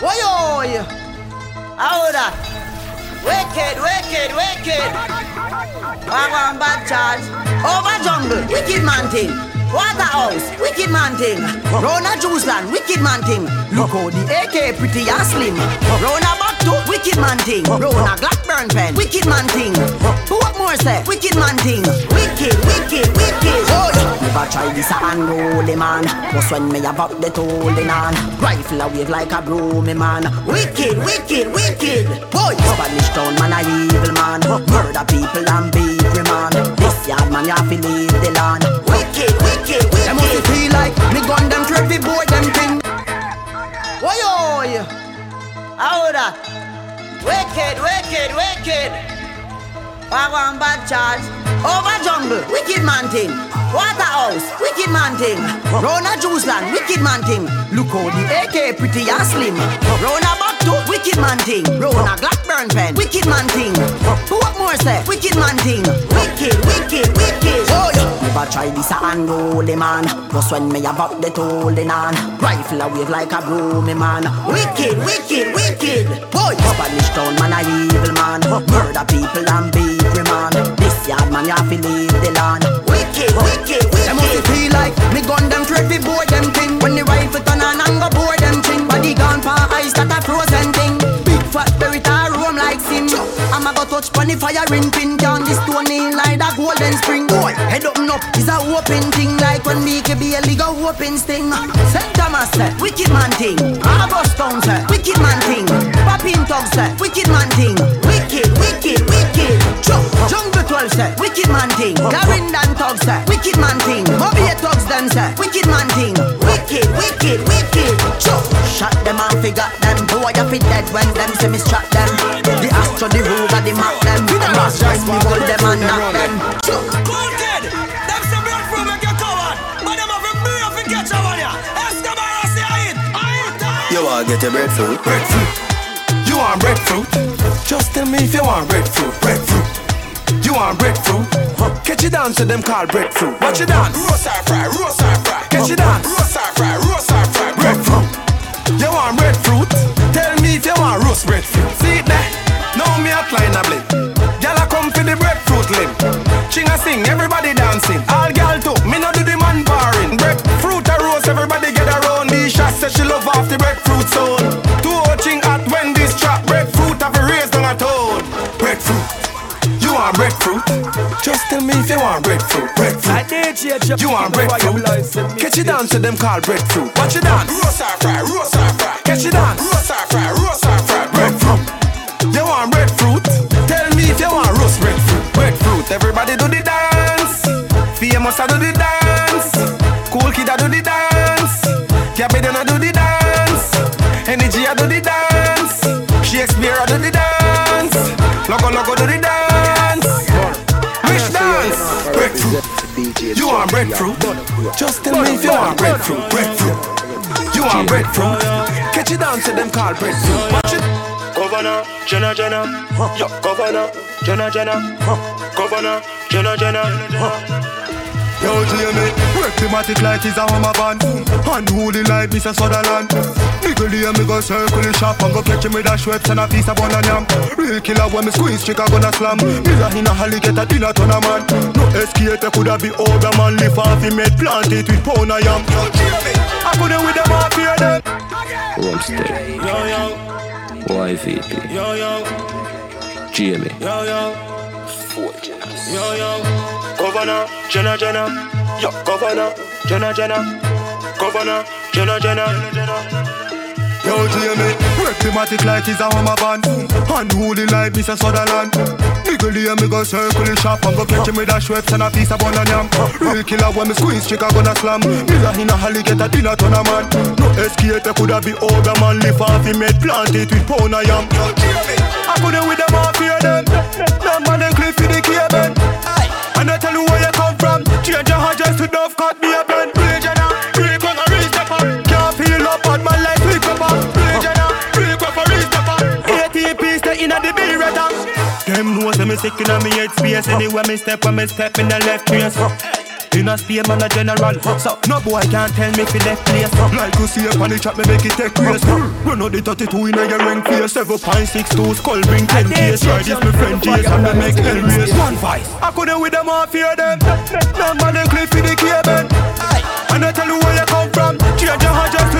Yo? How that? Wicked, wicked, wicked. Wagwan bad charge. Over jungle, wicked man. Waterhouse, wicked man thing. Rona Juice Land, wicked man thing. Look how the AK pretty and slim. Rona back wicked man thing. Rona Blackburn pen, wicked man thing. What more say? Wicked man thing. Wicked, wicked, wicked. Oh, never try this a unruly man. Just when me about the holding on. Rifle a wave like a broomy man. Wicked, wicked, wicked. Boy, Spanish town man a evil man. Murder people and beat man. This yard man you have to leave the land. Wicked, wicked, wicked. Them must feel like me gun them trip boy them thing. Why yo? How that? Wicked, wicked, wicked. Wagwan bad charge. Over jungle, wicked man thing. Waterhouse, wicked man thing. Rona Juice Land, wicked man thing. Look how the AK pretty and slim. Rona back to wicked man thing. Rona Blackburn pen, wicked man thing. What more say? Wicked man thing. Wicked, wicked, wicked. Oh, yeah. Never try this a unruly man. Just when me about the holding on. Rifle a wave like a broomy man. Wicked, wicked, wicked. Boy, Spanish town man a evil man. Murder people and. This yard man you have to leave the land. Wicked, wicked, wicked. Them must feel like me gun them trip board them thing. When the rifle turn on and go board them thing. Body gone for ice that a frozen thing. Big fat spirit a roam like sin. I'ma go touch pon the firing pin. Down this stone in like a golden spring. Boy, head up no is a open thing like when Mickey Bailey go open sting. St. Thomas say wicked man thing. August Town say wicked man thing. Popping Tug say wicked man thing. Wicked, wicked, wicked. Jump, Jungle 12 say wicked man thing. Garindan Tug say wicked man thing. Bobby Tugs them say wicked man thing. Wicked, wicked, wicked. Jump, shot them and figure them. Boy, you fit dead when them say me strap them. The Astro, the Ruger, the Mac them. And Ross Rice, me hold them and knock them. Jump. Kid, them say breadfruit make you a I I I I. You wanna get your breadfruit? Breadfruit. Want breadfruit? Just tell me if you want breadfruit. Breadfruit. You want breadfruit? Catch you dance to them called breadfruit. Watch you dance. Roast or fry, roast or fry. Catch you dance. Roast or fry, roast or fry. Breadfruit. You want breadfruit? Tell me if you want roast breadfruit. See there? Now me climb a blade. Gyal a come for the breadfruit limb. Ching a sing, everybody dancing. All gyal too, me no do the man barring. Breadfruit a roast, everybody get around. The shot say she love off the breadfruit soul. Breadfruit have a raised on a toad. Breadfruit. You want breadfruit? Just tell me if you want breadfruit. Breadfruit. You want breadfruit? Catch you dance to them called breadfruit. Watch you dance. Roast or fry, roast or fry. Catch you dance. Roast or fry, roast or fry. Breadfruit. You want breadfruit? Tell me if you want roast breadfruit. Breadfruit. Everybody do the dance. Famous a do the dance. Cool kid a do the Shakespeare a do the dance. Logo logo do the dance. Which dance? Breadfruit. You want breadfruit? Just tell me if you want breadfruit. Breadfruit. You want breadfruit? Catch it down to them called breadfruit. Watch it. Governor, Jenna Jenna, yo, Governor, Jenna Jenna, Governor, Jenna Jenna. Yo, Jamie, work thematic like it's a hammer band. Unholy like Mr. Sutherland. Nigga here, me go circle the shop And go catch him with a Schweppes and a piece of bun and yam. Real killer when me squeeze, chick, I gonna slam. A in a holly, get a dinner ton of man. No escape, coulda be older man. Live off, he made plant it with pound of yam. Yo, Jamie, I couldn't with them off here then. Homestead, Yo yo, YVP, yo yo, Jamie, yo yo, yo yo. Governor, Jenna Jenna, yo, Governor, Jenna Jenna, Governor, Jenna Jenna. Yo, Jamie, work thematic like it's a hammer band. Unholy like Mr. Sutherland? Here, me go circle the shop And go catch him with a Schweppes and a piece of bun and yam. Real killer when me squeeze, chick, I gonna slam. Me a in a holly, get a dinner ton of man. No escape, coulda be older man Live off, he made plant it with pound of yam. Yo, Jamie, I couldn't with them off here then Them man, them cliff for the cable And I tell you where you come from. Change your just to dove cut me a blend Them know say me sick in me head space. Anywhere me step, when me step in the left trace In a spear man a general. So no boy can't tell me fi left place. Like you see up on the chat me make it take place. Run out the 32 in a your ring face 7.62 skull bring 10 case Try this me friend Jace and me make hell race. One vice I couldn't with them all fear them man they cliff in the cable eh. And I tell you where you come from. Change your heart just to go cut me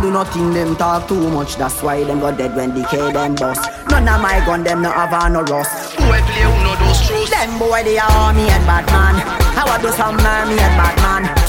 up They nah do nothing, them talk too much. That's why them got dead when decay them bust. None of my gun, them no have no rust. Boy play who know those truths. Them boy they are army and Batman How I do some army and Batman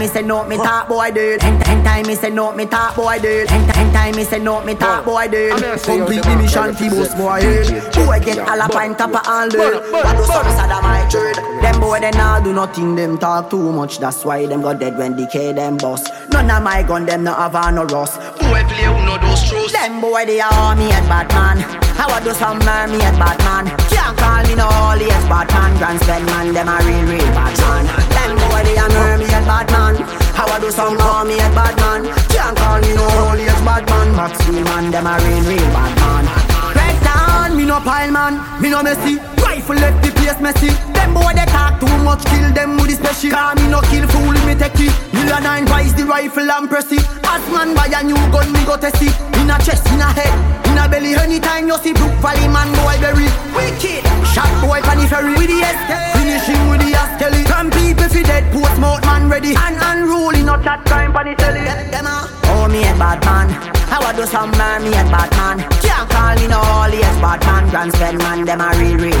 time me say no me talk boy dude. End, end time me say no me talk boy dude. End, end time me say no me talk boy dude. Complete the mission fi boost boy head Boy get alapine top of all dude. What do some sad of my trade Them boy they nah do nothing them talk too much. That's why them got dead when decay them bust. None of my gun them no have no rust. Boy play who know those truths. them boy they are army and Batman. How I do some army and Batman. Can't call me no holy as Batman. Grand spend man them a real real Batman. Them boy they are army and Batman How I do some army and Batman Can't call me no holy as Batman Max Steel man them a real real Batman Red down me no pile man. Me no messy. Rifle left the place messy Them boy they talk too much. Kill them with the special Call me no kill fool me take it. Million nine vice the rifle and press it. As man buy a new gun me go test it. In a chest in a head In a belly. Anytime you see Brook Valley man boy berry Wicked. Shot boy pan ferry. With the escape Finishing with the askelly Some people fi dead Post mouth man ready. And unruly no chat crime pan telly. Them a Oh me and bad man. How I do some man me and bad man. Can't call me no holy as bad man. Grand spend man them a real real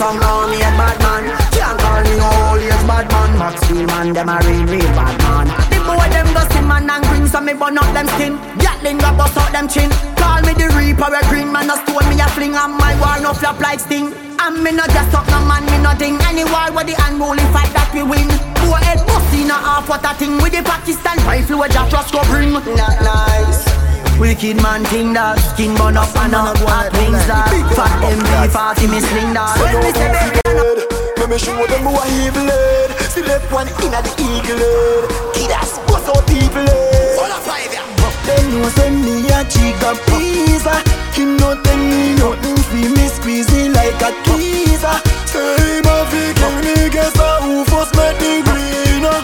some me and bad man. Can't call me no holy bad man. Max man them a real real bad man. The boy them see man and green So me burn out them skin. Gatling go bust out them chin. Call me the reaper a green man a stone me a fling. On my wall no flap like sting. And me no just up no man, me nothing Any war where the unruly fight that we win. Boy head bust in a half what a thing With the Pakistan rifle where Jack Ross go bring. Not nice Wicked man thing that Skin burn up and a hot wings that. Fat MV party me sling that. When me say baby Let me show them who I evil head See left one in at the eagle head Kid ass, what's up people head Them know send me a chica pizza. Him no tell me nothing Free me squeeze me like a tweezer. Say him a fi kill me Guess a who first met the greener.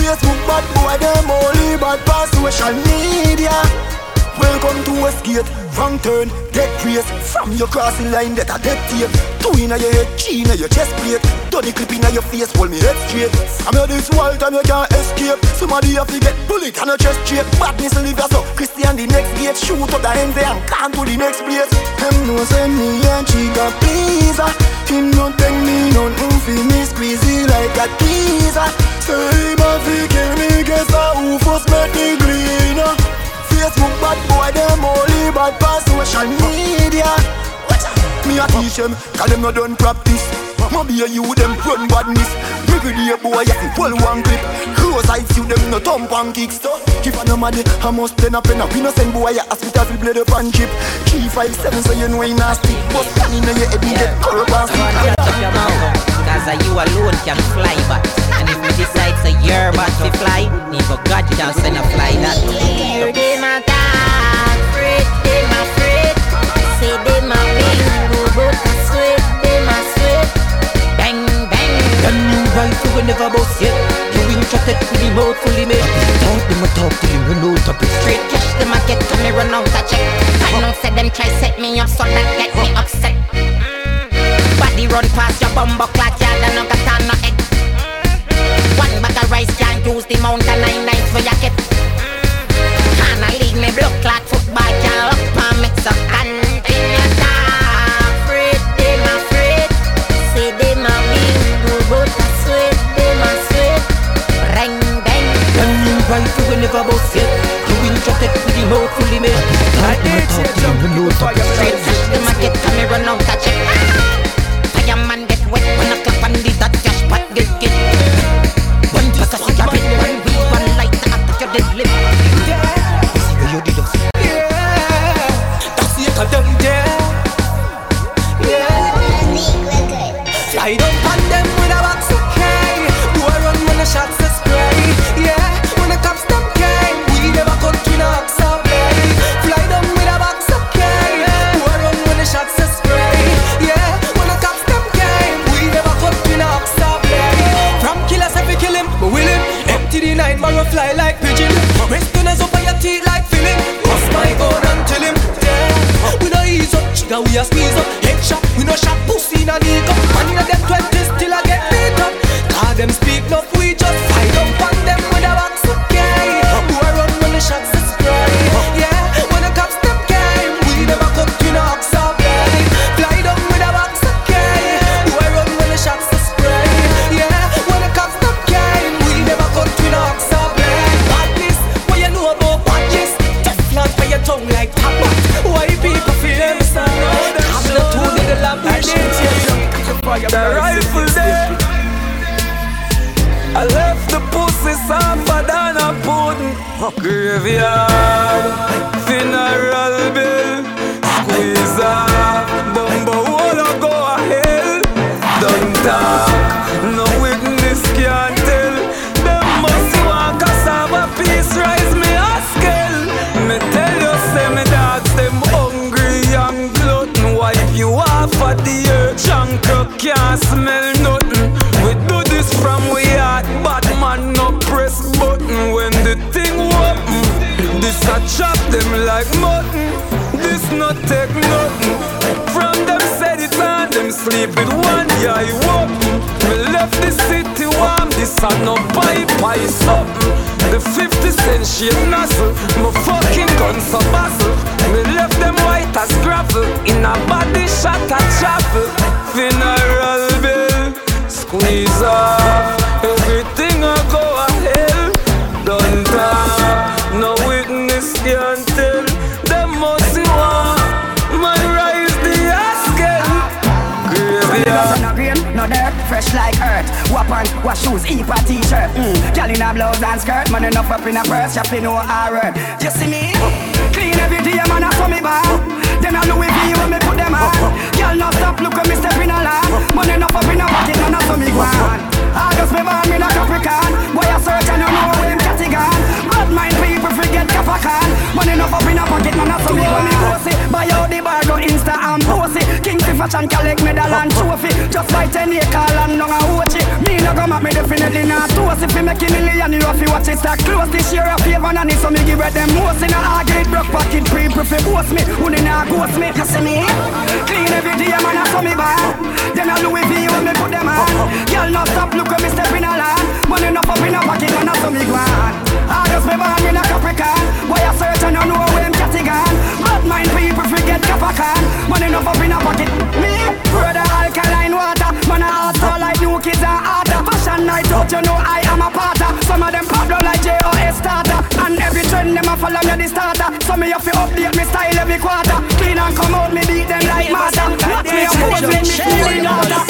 Facebook bad boy Them only bad pass social media Welcome to Westgate Wrong turn, dead race From your crossing line that a dead tape. Two inna your head, three inna your chest plate. Dirty clip inna your face, hold me head straight. From your this world and you can't escape. Somebody have to get bullet on your chest straight. Badness live up, Christian the next gate. Shoot up the end and can to the next place. Them no send me and a chica pleaser Him no take me nothing fi me squeezy like a teaser. Say him a fi kill me, guess a who first met the greener Facebook bad boy, them only bad pass social media. Me a teach them, cause them no done practice. Ma be a you, them run badness. Me be the boy, fi pull one clip. Close eyes, you them no thump and kick stuff. If I no money, I must pen up pen up. We no send boy ya hospital fi blade up and chip. Three five seven, so you know he nasty. But can in your head, you get corrupt and stick. up your mouth Cause uh, you alone can fly back And if me decide say you're about to fly for God you down send a fly that Say them a bingo, but a sweat, them a sweat. Bang, bang. Them new rifle we never bust yet You interested to the mouth fully made. Talk them a talk till him run out of Straight cash them a get to me run out a check. I know say them try set me up so that get me upset. Mm-hmm. Body run past your bumbo clock yard and no got on no head. Mm-hmm. One bag of rice can't use the amount of nine nights for your And mm-hmm. I leave me blood clot football can't up and mix up You interested with the mouth fully made Talk them a talk till him run out of breath Straight cash them a get to me run like mutton. This not take nothing. From them said it and them sleep with one eye open. Me left the city warm, this a no pipe pie something. The 50 cent shit nozzle, my fucking gun so bustle. Me left them white as gravel, in a body shot a chapel. Funeral bill, squeeze off, earth. Weapon, wash shoes, heap a t-shirt. Mm. Girl in a blouse and skirt, man enough up in a purse, shopping no R. You see me? Clean every day, man, I saw me bar. Then I Louis V when me put them on. Girl, no stop, look at me step in a land. Man enough up in a pocket, man, I saw me go on. August me born, me not Capricorn. Boy, I search and you know where him catty. Bad mind people forget Capricorn. Man enough up in a pocket, man, I saw me go on. Pussy, buy out the bar, go Insta and it. King fi fashion, collect medal and trophy. Just buy 10 acre land, down a it. Me no go at me definitely not toast. If you make a million, you have to watch it stack close. This year a favor, and so me give it them most. In a argue, broke pocket, people fi boast me. Who not ghost me? You see me? Clean every day, man, I saw me bar. Then a Louis V when me put them on. Girl, no stop, look at me step in a land. Money enough up in a pocket, man, I saw me go. August me born, me not Capricorn. Boy, I search and you know where catty gone. Bad mind people forget Capricorn. Money enough up in a pocket. Me, brother, alkaline water. Man, I all like new kids and harder. Fashion night out, you know I am a parter. Some of them pop like J.O.S. starter. And every trend them a follow me the starter. So me have to update me style every quarter. Clean and come out, me beat them like master. Watch me a pose when me feeling harder.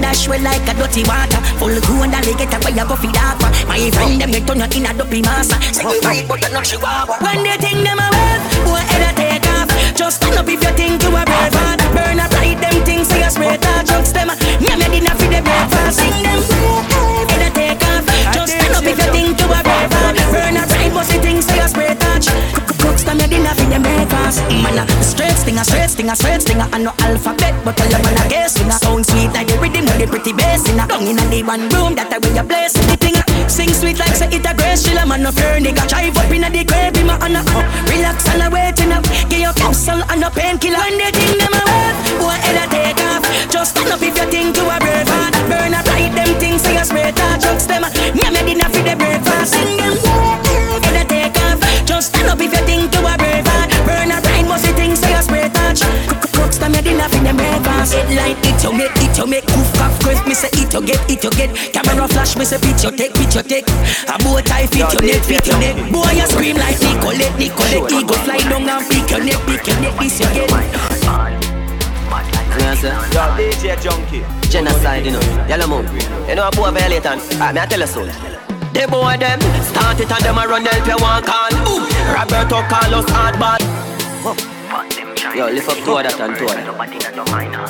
Dash well like a dirty water Full crew and the get where you go feed up My friend them they turn in a dopey massa Say we right but not chihuahua When they think them a wave, boy head a take off Just stand up if you think you a brave man Burn up right them things say you spray touch Drugs them, me dinner for head a take off. Just stand up if you think you a Burn but the spray touch. Breakfast. Man a straight stinger, straight stinger, straight stinger. I no alphabet but tell man a guess. Singer Sound sweet like the rhythm with the pretty bass a Down in a the one room that I where you place the thing a Sing sweet like say it a grace Chilla man no fear nigga. Drive up in a the grave in my honor uh, Relax and a waiting up Get your capsule and a painkiller. When they think them a wave Boy head a take off. Just stand up if you think you a brave heart. Burn up right them things say you spray touch Drugs them Yeah me dinner for the breakfast. Sing them Head a take off. Just stand up if you think you a brave heart. Burn up right most the things say you spray touch Crooks them you dinner for them breakfast. Headline it you make it you make Goof cough me say it you get it you get Camera flash me say picture take picture take A bow tie fit your neck fit your neck Boy you scream like Nicolette Nicolette Ego fly down and pick your neck pick your neck this you get Yo, DJ Junky. Genocide, you know. Yellow moon. You know a boy violate and ah, me I tell you so. The boy them start it and them a run help you one call. Ooh, Roberto Carlos hard bad. Yo, lift up two of that and two of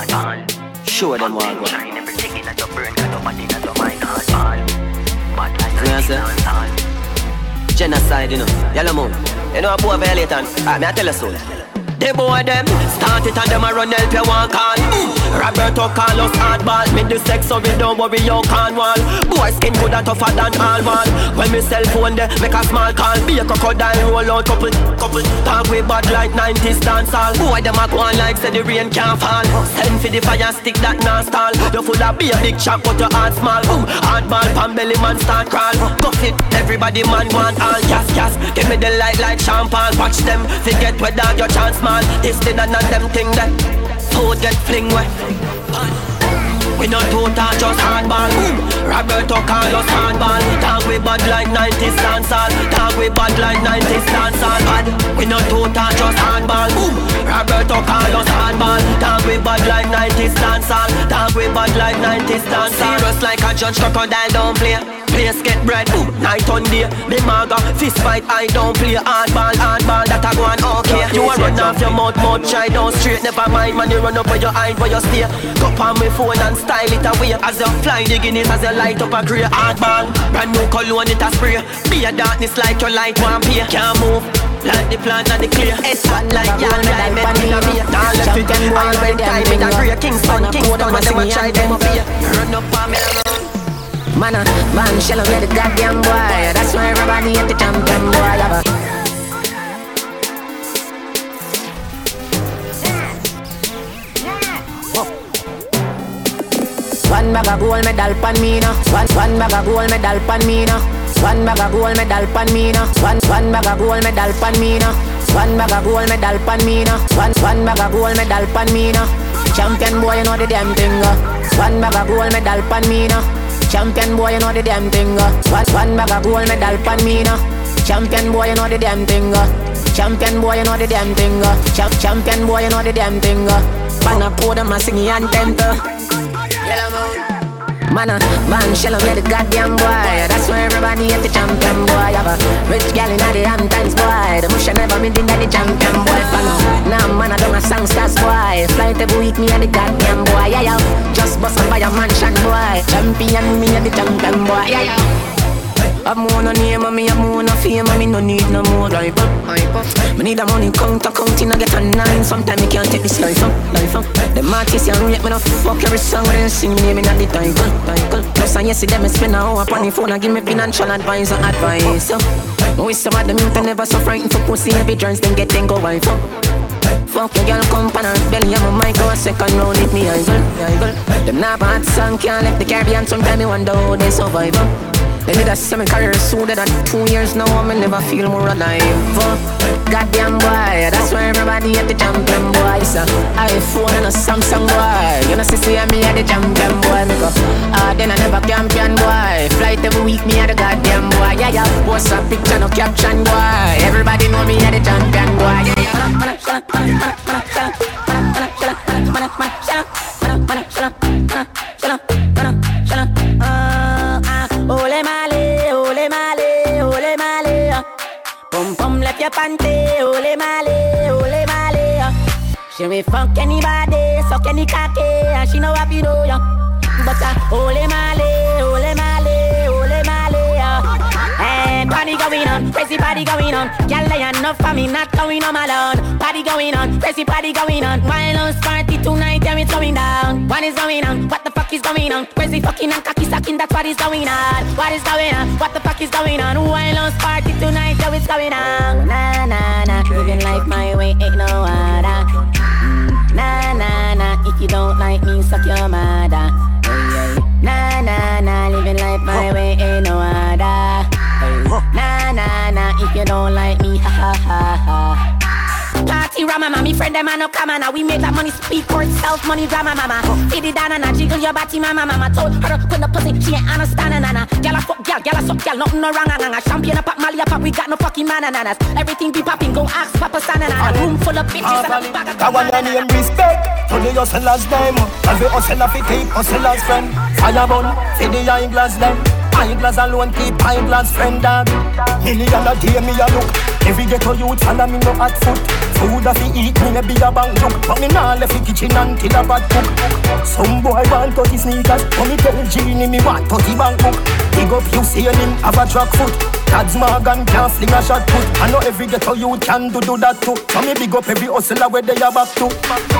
that. Show them what I go. You know what I'm? Genocide, you know. Yellow moon. You know a boy violate and ah, me I tell you so. The boy them start it and them a run help you walk on. Roberto Carlos hardball, me the sex so we don't worry you can't wall. Boy skin good and tougher than all wall. When me cell phone there make a small call, be a crocodile roll out couple couple. Talk with bad like 90s dance all. Boy them a go on like say the rain can't fall. Send for the fire stick that non stall. You full of be a big chop but your heart small. Boom, hardball pan belly man start crawl. Go fit everybody man want all gas gas. Give me the light like champagne. Watch them forget whether your chance man. This thing and them thing that food get fling wet. We not total, just hardball. Roberto Carlos hardball. Talk we bad like 90s dancehall. Talk we bad like 90s dancehall. Bad. We not total, just hardball. Roberto Carlos hardball. Talk we bad like 90s dancehall. Talk we bad like 90s dancehall. Serious like a judge crocodile don't play. Place get bread, boom, night on day. Me maga, fist fight, I don't play hardball, hardball. That I go on okay. You a run off your mouth, mouth try down straight. Never mind, man, you run up where your eye, where you stay. Cup on my phone and style it away. As you fly the Guinness, as you light up a grey hardball. Brand new cologne, it a spray. Be a darkness like your light one pay. Can't move. Like the plant and the clear It's hot like yarn like in a beer Now left it all when time in a grey Kingston, Kingston, and them a try them up here Run up on me Man, a man, shell on the goddamn boy. That's why everybody at the champion boy. Have a One bag of gold medal pan me now. One one bag of gold medal pan me now. One bag of gold medal pan me now. One one bag of gold medal pan me now. One bag of gold medal pan me now. One one bag of gold medal pan me now. Champion boy, you know the damn thing. uh. One bag of gold medal pan me now. Champion boy, you know the damn thing. uh. One one bag of gold medal pan me now. Champion boy, you know the damn thing. uh. Champion boy, you know the damn thing. uh. Champ champion boy, you know the damn thing. uh. Man, I pour them a sing anthem. uh. Man, a man, shell on the goddamn boy. That's why everybody at the champion boy. Have a rich gal in the Hamptons boy. The mush never been in the champion boy. Nah, man, I don't a songsters boy. Flight every week, me and the goddamn boy. Yeah, yeah. Just bust up by a mansion boy. Champion, me and the champion boy. Yeah, yeah. I'm more no name and me I'm more no fame and me no need no more hype up. Me need a money counter counting I get a nine. Sometimes me can't take this life up, life up. The artists and rate me no fuck every song when they sing me name in the title, title. Plus I see them spend a hour upon the phone and give me financial advice and advice. Me wish some of them youth never so frightened for pussy every joints then get then go wife up. Fuck your girl, come pan her belly I'm a mic go a second round with me, I girl, I girl Them not bad song, can't left the Caribbean Sometimes me wonder how they survive. They did a semi career soon that two years now I never feel more alive uh. Goddamn boy, that's why everybody at the champion boy It's a iPhone and a Samsung boy You know see see me at the champion boy Me ah then I never champion boy Flight every week me at the goddamn boy Yeah yeah, post a picture no caption boy Everybody know me at the champion boy Yeah Ole panty, ole male, ole male. She may fuck anybody, suck any cocky, and she know what you know ya. But uh, ole male, ole male, party going on, crazy party going on. Girl, lay enough for me, not going on alone. Party going on, crazy party going on. Wild party tonight, yeah, it's going down. What is going on? What the fuck is going on? Crazy fucking and cocky sucking, that's what is going on. What is going on? What the fuck is going on? Wild party tonight, yeah, it's going on. Nah, nah, nah, living life my way, ain't no other. Mm, Nah, nah, nah, if you don't like me, suck your mother. Hey, hey. Nah, nah, nah, living life my way, ain't no other. Nah, nah, nah, if you don't like me, ha ha ha ha. Party rama mama, me friend them a no come on. We make that money speak for itself, money drama mama. Feed it down and I jiggle your body mama mama. Told her to put the pussy, she ain't understanding nana. Gyal a fuck gyal, gyal a suck gyal, nothing no wrong nana. Champagne a pop, Mali a pop, we got no fucking bananas. Everything be popping, go ask Papa Sana nana. Room full of bitches and a bag of That one your name respect To the hustler's name And the hustler fi keep hustler's friend Fire bun fi the eyeglass them Eyeglass alone keep eyeglass friend dog Million a day me a look Every ghetto youth follow me no hot foot Food a fi eat me no be a bank look But me nah left the kitchen until a bad cook Some boy want 30 sneakers But me tell Genie me want 30 bank book Big up you see him have a track foot Tads Morgan can't fling a shot put. I know every ghetto you can do do that too. So me big up every hustler where they are back to.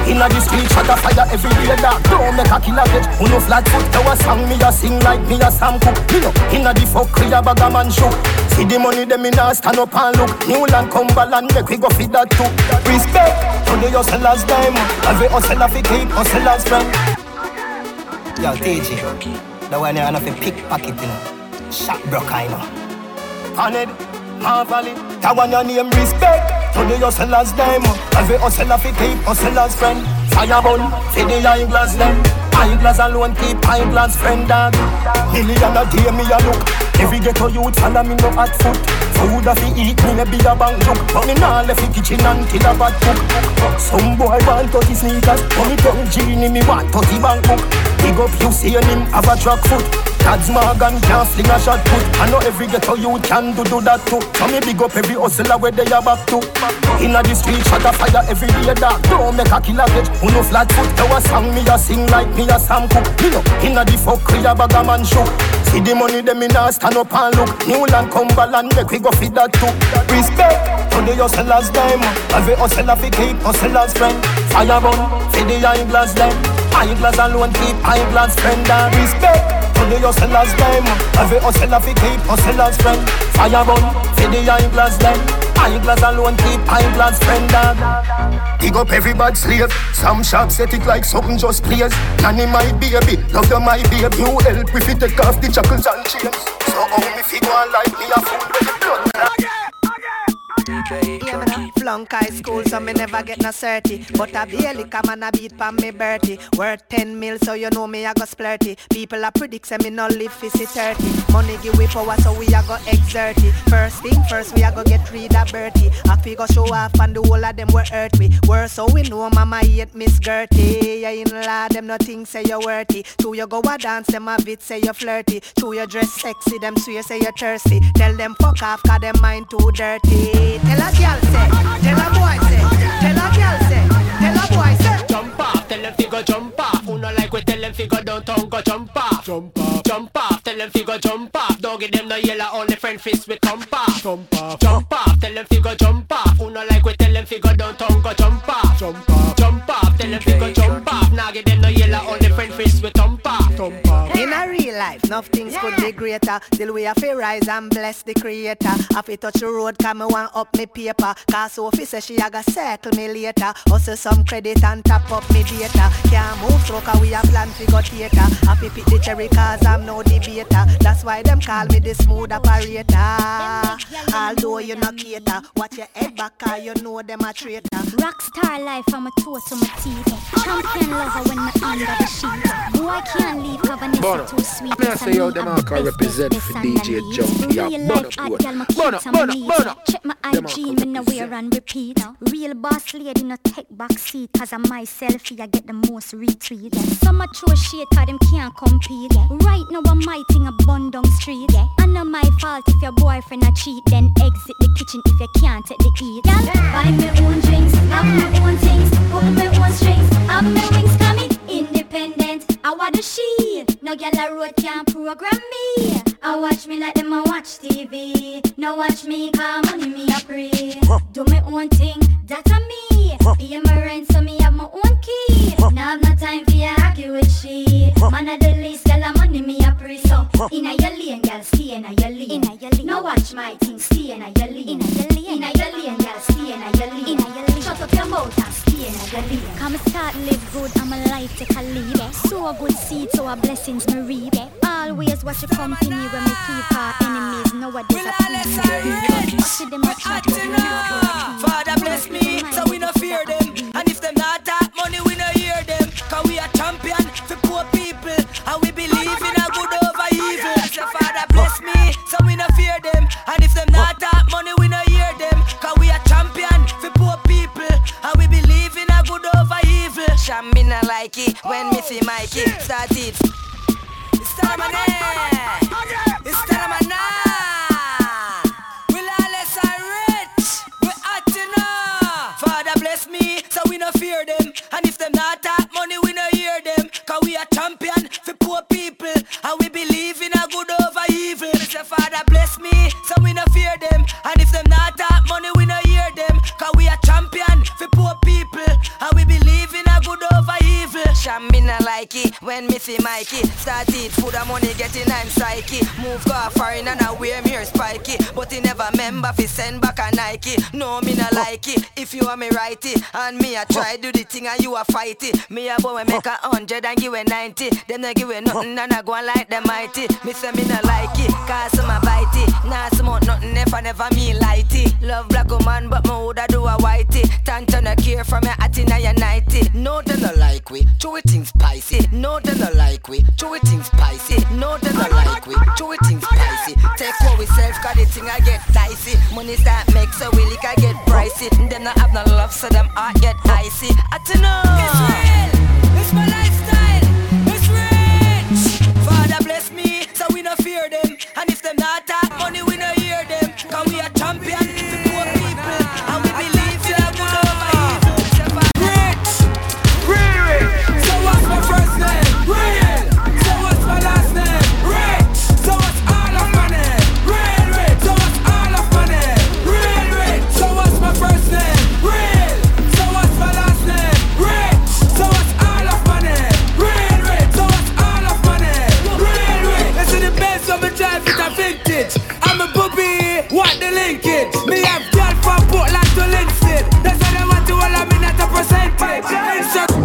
Inna the street, shot a fire every day dog. Don't make a killer get. Who no flat foot? Tell a song me a sing like me a Sam Cooke. Know, inna the fuck we a bag a man shook. See the money them in a stand up and look. Newland, Cumberland, make we go feed that too. Respect to the hustlers them. Every hustler fi keep hustlers friend. Yo, TJ, the one you have to pick pocket, you know. Shot broke, I know. Paned, Marvally, that one your name respect. To the hustlers them. Every hustler fi keep hustlers friend. Fire bun, fi the eyeglass them. Eyeglass alone keep eyeglass friend dog. Million a day me a look. Every ghetto youth follow me no hot foot. Food a fi eat me be a bank look. But me nah left the kitchen until a bad cook. Some boy want 30 sneakers. But me tell Genie me want 30 bank book. Big up you see him have a truck foot. Tads Morgan can't fling a shot put. I know every ghetto you can do do that too. So me big up every hustler where they are back to. Inna the street, shot a fire every day dog. Don't make a killer get. Who no flat foot? Now a song me a sing like me a Sam Cooke. You know, inna the fuck we a bag a man shook. See the money them in a stand up and look. Newland, Cumberland, make we go feed that too. Respect to the hustlers them. Every hustler fi keep hustlers friend. Fire burn, fi the eyeglass them. Eyeglass alone keep eyeglass friend and respect to the hustlers them. Every hustler fi keep hustlers friend. Fire burn fi the eyeglass them. Eyeglass alone keep eyeglass friend dog. Dig up every bad slave. Some shops set it like something just plays. Nanny my baby, love you my baby. You help if you take off the shackles and chains. So how me fi go on like me a fool with the blood. Yeah, me nah flunk high school, so me never get no certy. But I barely come and a beat pan me Bertie. Worth 10 mil, so you know me I go splurty. People a predict say me no live fi see 30. Money give we power, so we a go exert it. First thing first, we a go get rid of Bertie. We go show off and the whole of them were hurt we. Worse, so we know mama hate Miss Gertie. Yeah, in law, them nothing say you worthy. To you go a dance, them a bit say you flirty. To you dress sexy, them swear say you thirsty. Tell them fuck off, cause them mind too dirty. Tell a girl them fi go downtown, go jump off. Jump off, jump off, tell them fi go jump off. Don't give them no yellow, only friend fist with thump off. Jump off, jump off, tell them fi go jump off. Who no like we tell them fi go downtown, go jump off. Jump off, jump off, tell them fi go jump off. Now give them no yellow, only friend fist real life, enough things could be greater. Till we have to rise and bless the creator. Have to touch the road, come me want up me paper. Cause Sophie say she a go circle me later. Hustle some credit and top up me data. Can't move slow cause we a plan to go theater. Have to pick the cherry cause I'm no debater. That's why them call me the smooth operator. Although you no cater, watch your head back cause you know them a traitor. Rockstar life I'm a toe to my teeth. Champion lover when me under the sheet. Boy I can't leave Vanessa Bono. too sweet. Me I say yo, them all can represent for DJ Junky. Yeah, Real Bono, life hot boy. girl, my Bono, kids and Bono, me. Check my IG, me no wear and repeat. Real boss lady, no take back seat. Cause I'm my selfie, I get the most retweet. Some throw shit, cause them can't compete. Right now I'm mighting a bun down street. And not my fault if your boyfriend a cheat. Then exit the kitchen if you can't take the eat. Buy me own drinks, have my own things, pull my own strings, have my wings coming independent. I want the she, no girl a road can't program me. I watch me like them a watch TV. No watch me come money me a pray. Do my own thing, that a me. Pay my rent so me have my own key. Now have no time for your argue with she. Man of the least, girl a money me a pray. So inna your lane, girl stay inna your lane. Inna your lane. No watch my thing, stay inna your lane. Inna your lane. Inna your lane, girl stay inna your lane. Inna your lane. Shut up your mouth and stay inna your lane. Come start live good, I'm a life take a lead. So a good seed, so a blessings me reap. Always watch your company when we keep our enemies. Nowadays a please. See them a chat with. Father bless me, so we no fear them. And if them not talk money, we no hear them. Cause we are champion for poor people. And we believe in a good over evil. So Father bless me, so we no fear them. and me I try do the thing and you a fighting. Me a boy make a hundred and give a ninety. Them no give a nothing and I go and like them mighty. Me say me no like it, cause I'm a bitey. Nah, some out nothing if I never mean lighty. Love black woman, but me woulda do a whitey. Tanta no care from your atty now your nighty. No, they no like we, true things spicy. No, they no like we, true things. make for self, cause the thing I get dicey. Money start make so we lick I get pricey. Them not have no love, so them heart get icy. I don't know. It's real, it's my lifestyle, it's rich. Father bless me, so we no fear them. And if them not talk money, we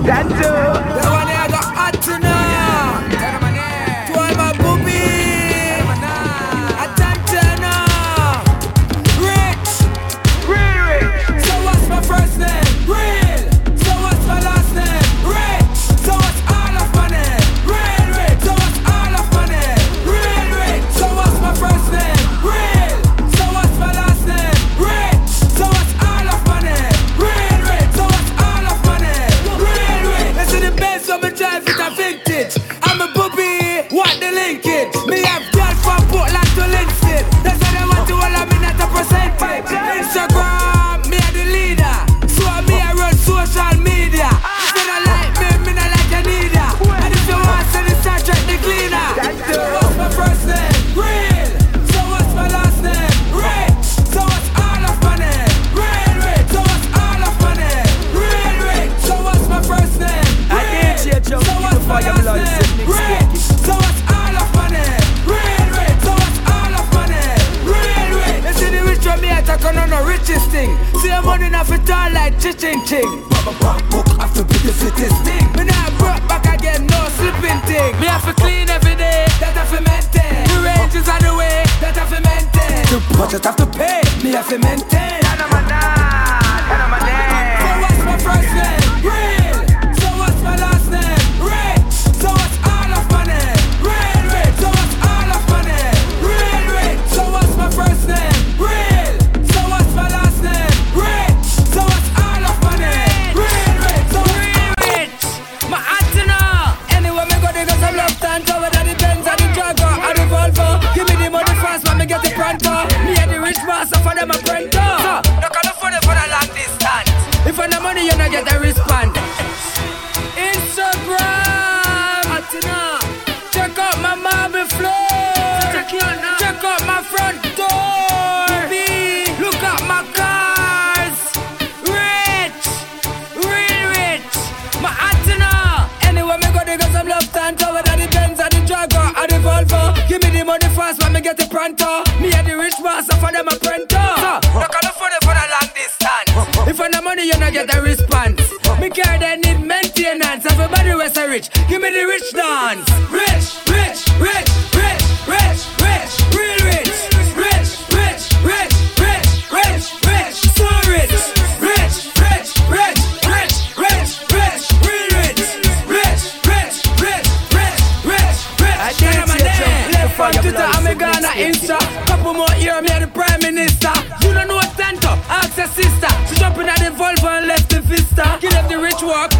Dancer Hampton Tower, and the Benz, or the Jaguar, and the Volvo. Give me the money fast, when me get the pronto. Me and the rich boss, so for them a pronto. Huh. Not for the for the long distance. If I no money, you no get a response. Me care they need maintenance. Everybody was a rich. Give me the rich dance. Rich, rich.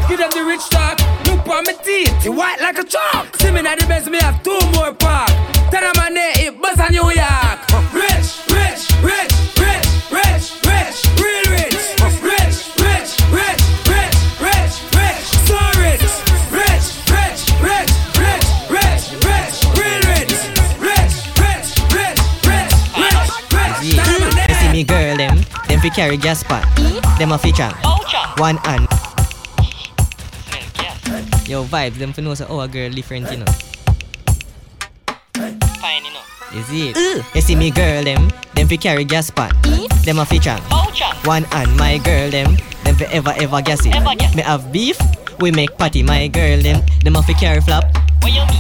Give them the rich talk. Look on me teeth, white like a chalk. See me now the best, me have two more park. Tell them my name, it buzz on New York. Rich, rich, rich, rich, rich, rich, real rich. Rich, rich, rich, rich, rich, rich, so rich. Rich, rich, rich, rich, rich, rich, real rich. Rich, rich, rich, rich, rich, rich. Yeah, see me girl them, them fi carry gas pot, them a fi chant, one and. Yo, vibes, them for know say, oh, a girl different, you know. Fine, you know. Is it? You see me girl them, them fi carry gas pan. Them a feature. One hand my girl them, them fi ever ever gas it. Me have beef, we make patty my girl them. Them fi carry flap.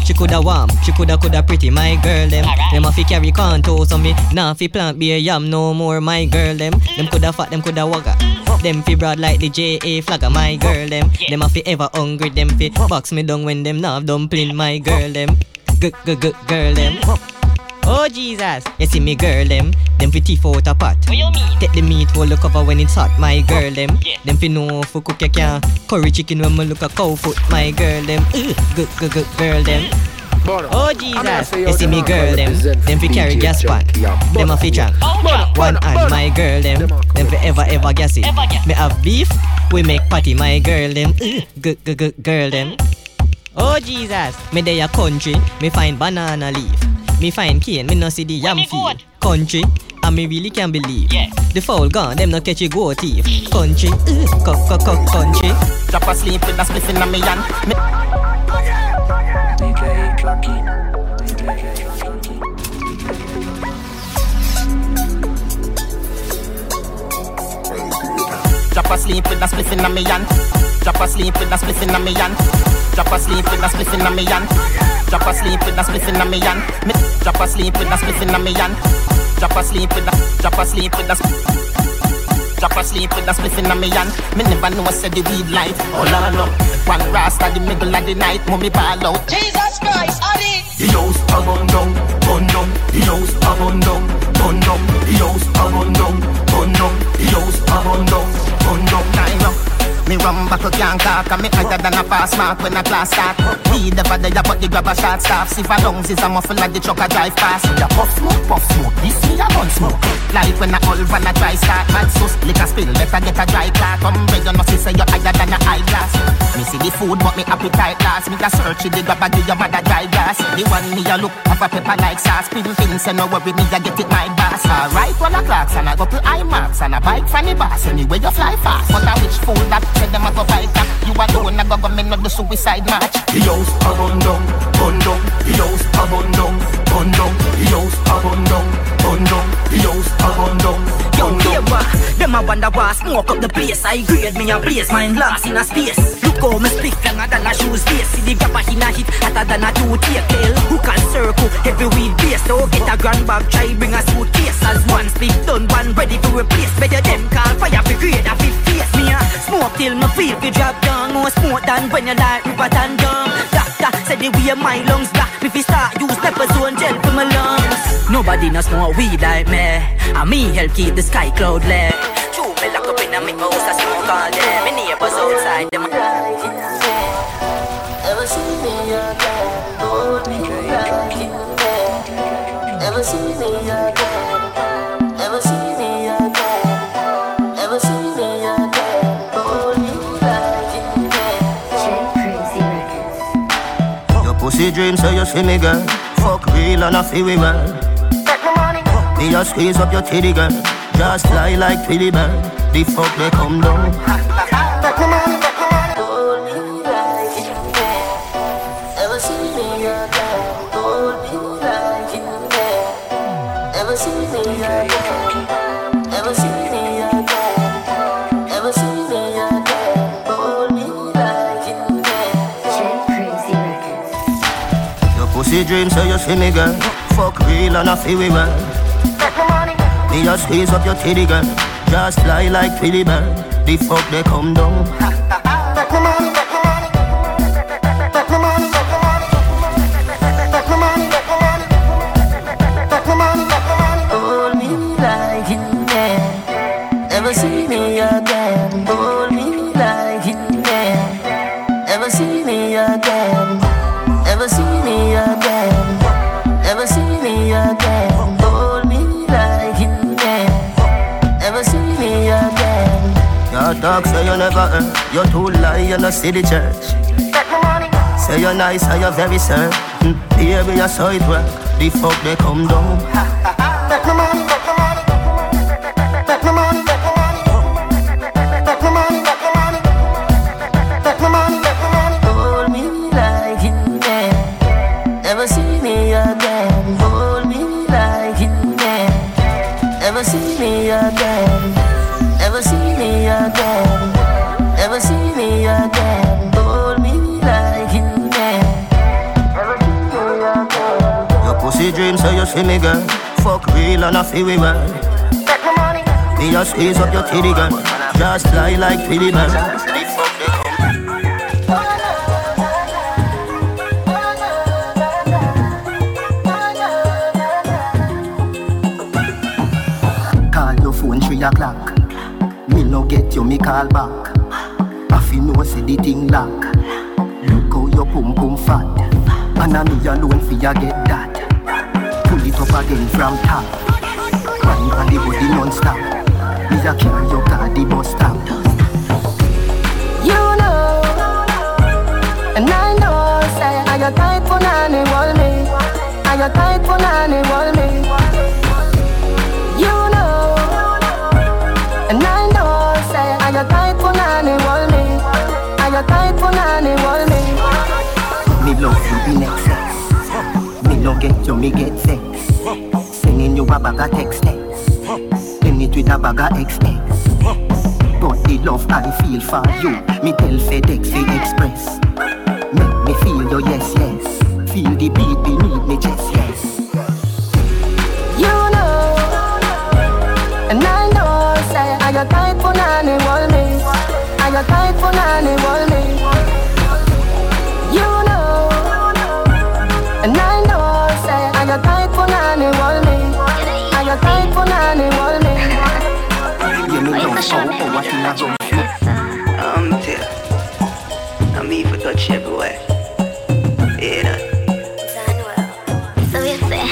She coulda warm, she coulda coulda pretty my girl them. Them a fi carry contours on me, nah fi plant beer yam no more my girl them. Them coulda fat, them coulda wagga. Them fi broad like the JA flagger my girl them. Them a fi ever hungry, them fi box me down when them nah have dumpling my girl them. G g g girl them. Oh Jesus, you see me girl them, them fi teeth out a pot. What you mean? Take the meat, hold the cover when it's hot, my girl them. Yeah. Them fi know for cook you can curry chicken when me look a cow foot, my girl them. Ugh, good good good girl them. Oh Jesus, you see me girl them, them fi carry gas pan, them a fi trunk. One hand my girl them, them fi ever ever gas it. Me have beef, we make patty, my girl them. Ugh, good good good girl them. Mm-hmm. Oh Jesus, me dey a country, me find banana leaf. Me find cane, me no see the yam field. Country, and me really can't believe. The foul gone, them no catch a goat thief. Country, uh, cock cock cock country. Drop asleep with a spliff in me hand. Me Drop asleep with a spliff in me hand. Drop asleep with a spliff in me hand. Drop asleep with a spliff in me hand. Drop asleep with a spliff in me hand. Me drop asleep with a spliff in me hand. Drop asleep with a drop asleep with a Drop asleep with a spliff in me hand. Me never know said the weed light. All I know, one rasta the middle of the night, mommy ball out. Jesus Christ, Adi. The house a bun down, bun down. The house a bun down, bun down. The house a bun down, bun down. The house a bun down, bun down. Nine up. Me run back a can't talk And me higher than a pass mark when a class start. He never there but the grab a shot staff See for lungs is a muffle like the truck a drive past. A puff smoke, puff smoke This me a bun smoke. Like when a all van a dry start Mad sus, liquor spill, better get a dry clock. Umbrella no see say you higher than a eyeglass. Me see the food but me appetite last. Me a search the grab a give your mother dry glass The one me a look, have a pepper like sauce. Pin pin, say no worry, me a get it my boss. Alright, one o'clock, and I go to IMAX And a bike from the boss, anyway you fly fast. But a which fool that Say them a go fight that You alone a go go me not the suicide match The house a bun down, bun down The house a bun down, bun down The house a bun down, bun down The house a bun down, Yo, bun down? Them a wonder why I smoke up the place. I grade me a place, mine lost in a space. Look how me speak longer than a shoe space. See the rapper in a hit hotter than a two take tail. Who can circle every weed base? Don't get a grand bag, try bring a suitcase. As one split done, one ready to replace. Better them call fire brigade a fifth face. Me a smoke till me feel fi drop down. More smoke than when you like river and down. Doctor said the way my lungs black. Me fi start use pepper zone gel for my lungs. Nobody knows smoke weed like me. And me help keep the sky cloudless. True, me lock up in a me house, I smoke all day. Me neighbors outside, them Ever see me again? Hold me. Ever see me again? Dream so you see me girl. Fuck real and I feel we well. Me just squeeze up your titty girl. Just fly like Twilly bird The fuck they come down can. Your pussy dream so you see me girl. Fuck real and I feel we well. Me a squeeze up your titty girl. Just fly like Twilly bird The fuck they come down never earn You too lie, you no see the church. Say you're nice and you're very certain. Baby, you saw it work. The fuck they come down I feel we well. Me a squeeze up your titty, girl. Just fly like Twilly, man. Call your phone three o'clock. Me no get you, me call back. I feel no say the thing lock. Look how your pum pum fat. And I me alone for ya get that. Pull it up again from top. The non-stop. Me a carry your car the bus stop. You know, and I know, say, I got tight for nanny, wall me. I got tight for nanny, wall me. You know, and I know, say, I got tight for nanny, wall me. I got tight for nanny, wall me. Me love you in excess. Me no get you, me get sex. Sending you a bag of text text. With a bag of expense. But the love I feel for you, me tell FedEx fi express. Make me feel your yes yes. Feel the beat beneath me chest yes. You know, and I know, say, I got tight for nanny, wall me. I got tight for nanny, wall me. How what in a jump I'm tell. I'm even touch everywhere. Yeah, that. So you say,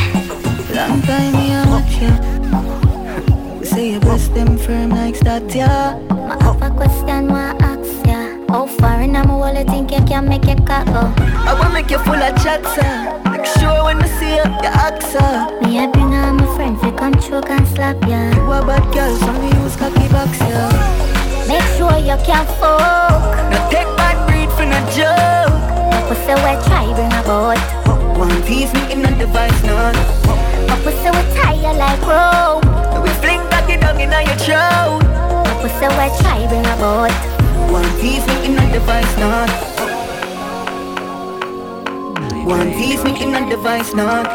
Long time me a watch you. Say you bless them firm like that, yeah. my have a question, my ask ya. How far in my wallet think you can make cut go? I wanna make you full of chat, sir. Make sure when you see you, you ask her. Me I bring all my friends, come choke and slap ya. You a bad girl, so me use cocky box, yeah. Make sure you can't fuck. No take bad breed for no joke. My pussy we try bring a boat. One tease me in a device, none. My pussy we tie you like rope. We fling cocky down in your throat. My pussy we try bring a boat. One tease me in a device, none. One tease me in a device, not.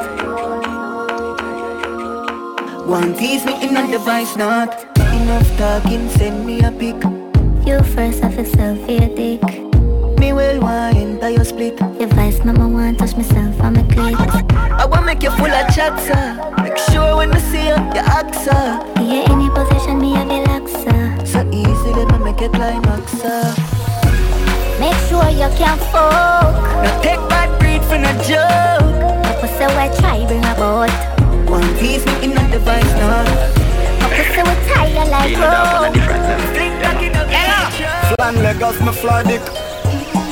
One tease me in a device, not. Enough talking, send me a pic. You first have yourself your dick. Me well wine, tie your split. Your vice mama want touch myself on my clit. I wanna make you full of chat, sir. Make sure when you see you, you act, sir. In any position, me a relaxer. So easy, let me make you climax, sir. Make sure you can't fuck. Now take bad breed for no joke. My pussy I try bring a boat. One piece me in a device, not. My pussy we tie you like rope. Fling cocky down in. Oh. Flan Lagos, me fly dick.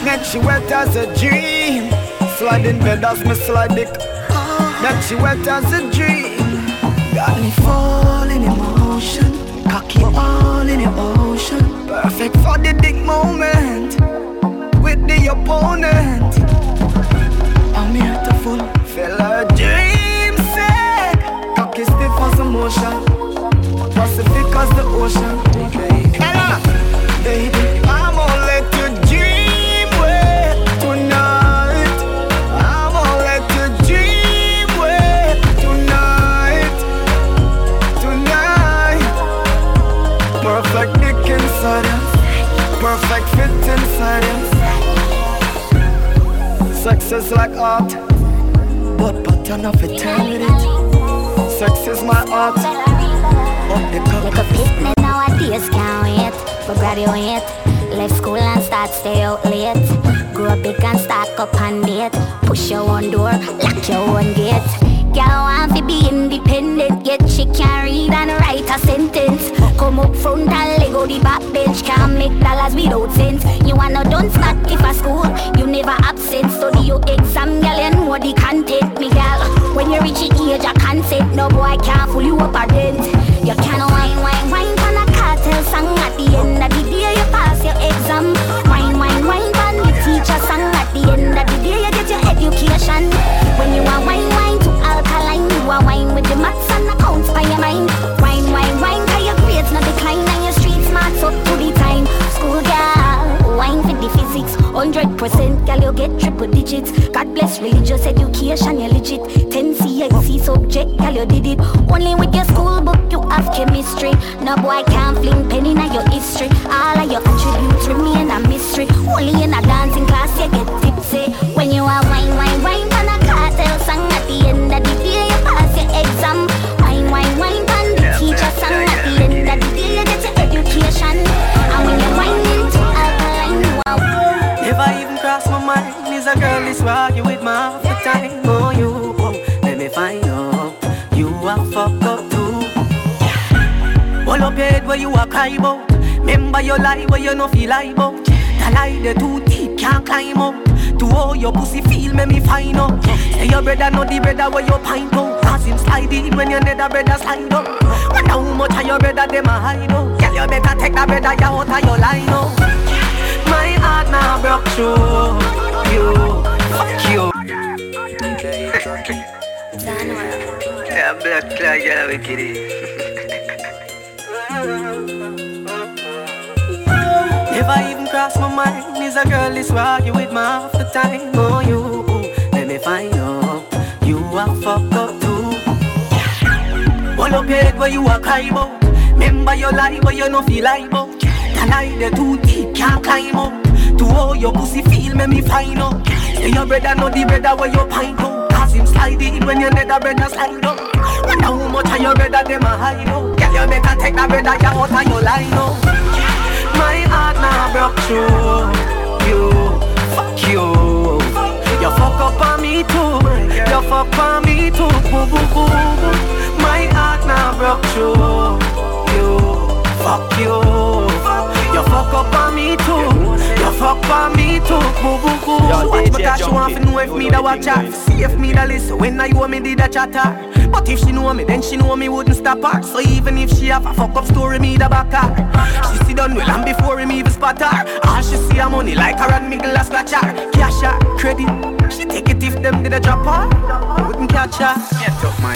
Make she wet as a dream. Slide in bed as me slide dick. Make she wet as a dream. Got me falling in motion. Cocky all in the ocean. Perfect for the dick moment. With the opponent. I'm here to fulfill her dream set. Cocky stiff as a motion. Pacific as the ocean. Ella, baby, I'm gonna let you dream with tonight. I'm gonna let you dream with tonight. Tonight. Perfect dick inside us. Perfect fit inside us. Sex is like art, but pattern of eternity. Sex is my art. Make a fit me nowadays can't wait for graduate. Left school and start stay out late. Grow big and stack up and date. Push your own door, lock your own gate. Girl want to be independent, yet she can't read and write a sentence. Come up front and leg out the back bench, can't make dollars without sense. You wanna don't start if a school, you never absent. Study your exam, girl, and know the content, me girl. When you reach the age of consent, no boy can't fool you up a less religious education, you're legit. 10 CXC subject, girl, you did it. Only with your school book, you have chemistry. No boy can't fling penny in your history. All of your attributes remain a mystery. Only in a dancing class, you get tipsy. When you are wine, wine, wine, pan a cartel song at the end mind a girl is argue with my half the time. Oh, you, let me find out. You are fucked up too. Hold up your head where you are cry about. Remember your lie where you no feel lie about. The lie the too deep can't climb up. To all your pussy feel make me find out. Say your brother know the brother where you pint out. Cause him slide in when your nether brother slide up. Wonder how much of your brother them a hide out. Girl you better take that brother out of your line out. My heart now broke through you. Fuck you. yeah, black flag, yeah, we kidding. Never even cross my mind is a girl is argue with me half the time. Oh, you, let me find out. You are fucked up too. Hold up your head where you are cry about. Remember your lie where you no feel like about. The lie the too deep can't climb up. To all your pussy feel make me find out. Say your brother know the brother where you pint out. Cause him slide in when your nether brother slide up. Wonder how much of your brother them a hide out. Girl you better take that brother you out of your line out. My heart now broke through you. Fuck you. You fuck up on me too. You fuck on me too. Boo boo boo. My heart now broke through you. Fuck you. You fuck up on me too. Fuck on me too. Boo boo boo. DJ I she want to know if me da watch her. See if me da listen when I you me did a chatter. But if she know me, then she know me wouldn't stop her. So even if she have a fuck up story, me da back her. She see done well and before him even spot her. All she see her money like her and Miguel a scratch her. Cash her, credit. She take it if them did a drop her. Wouldn't catch her. Get up, my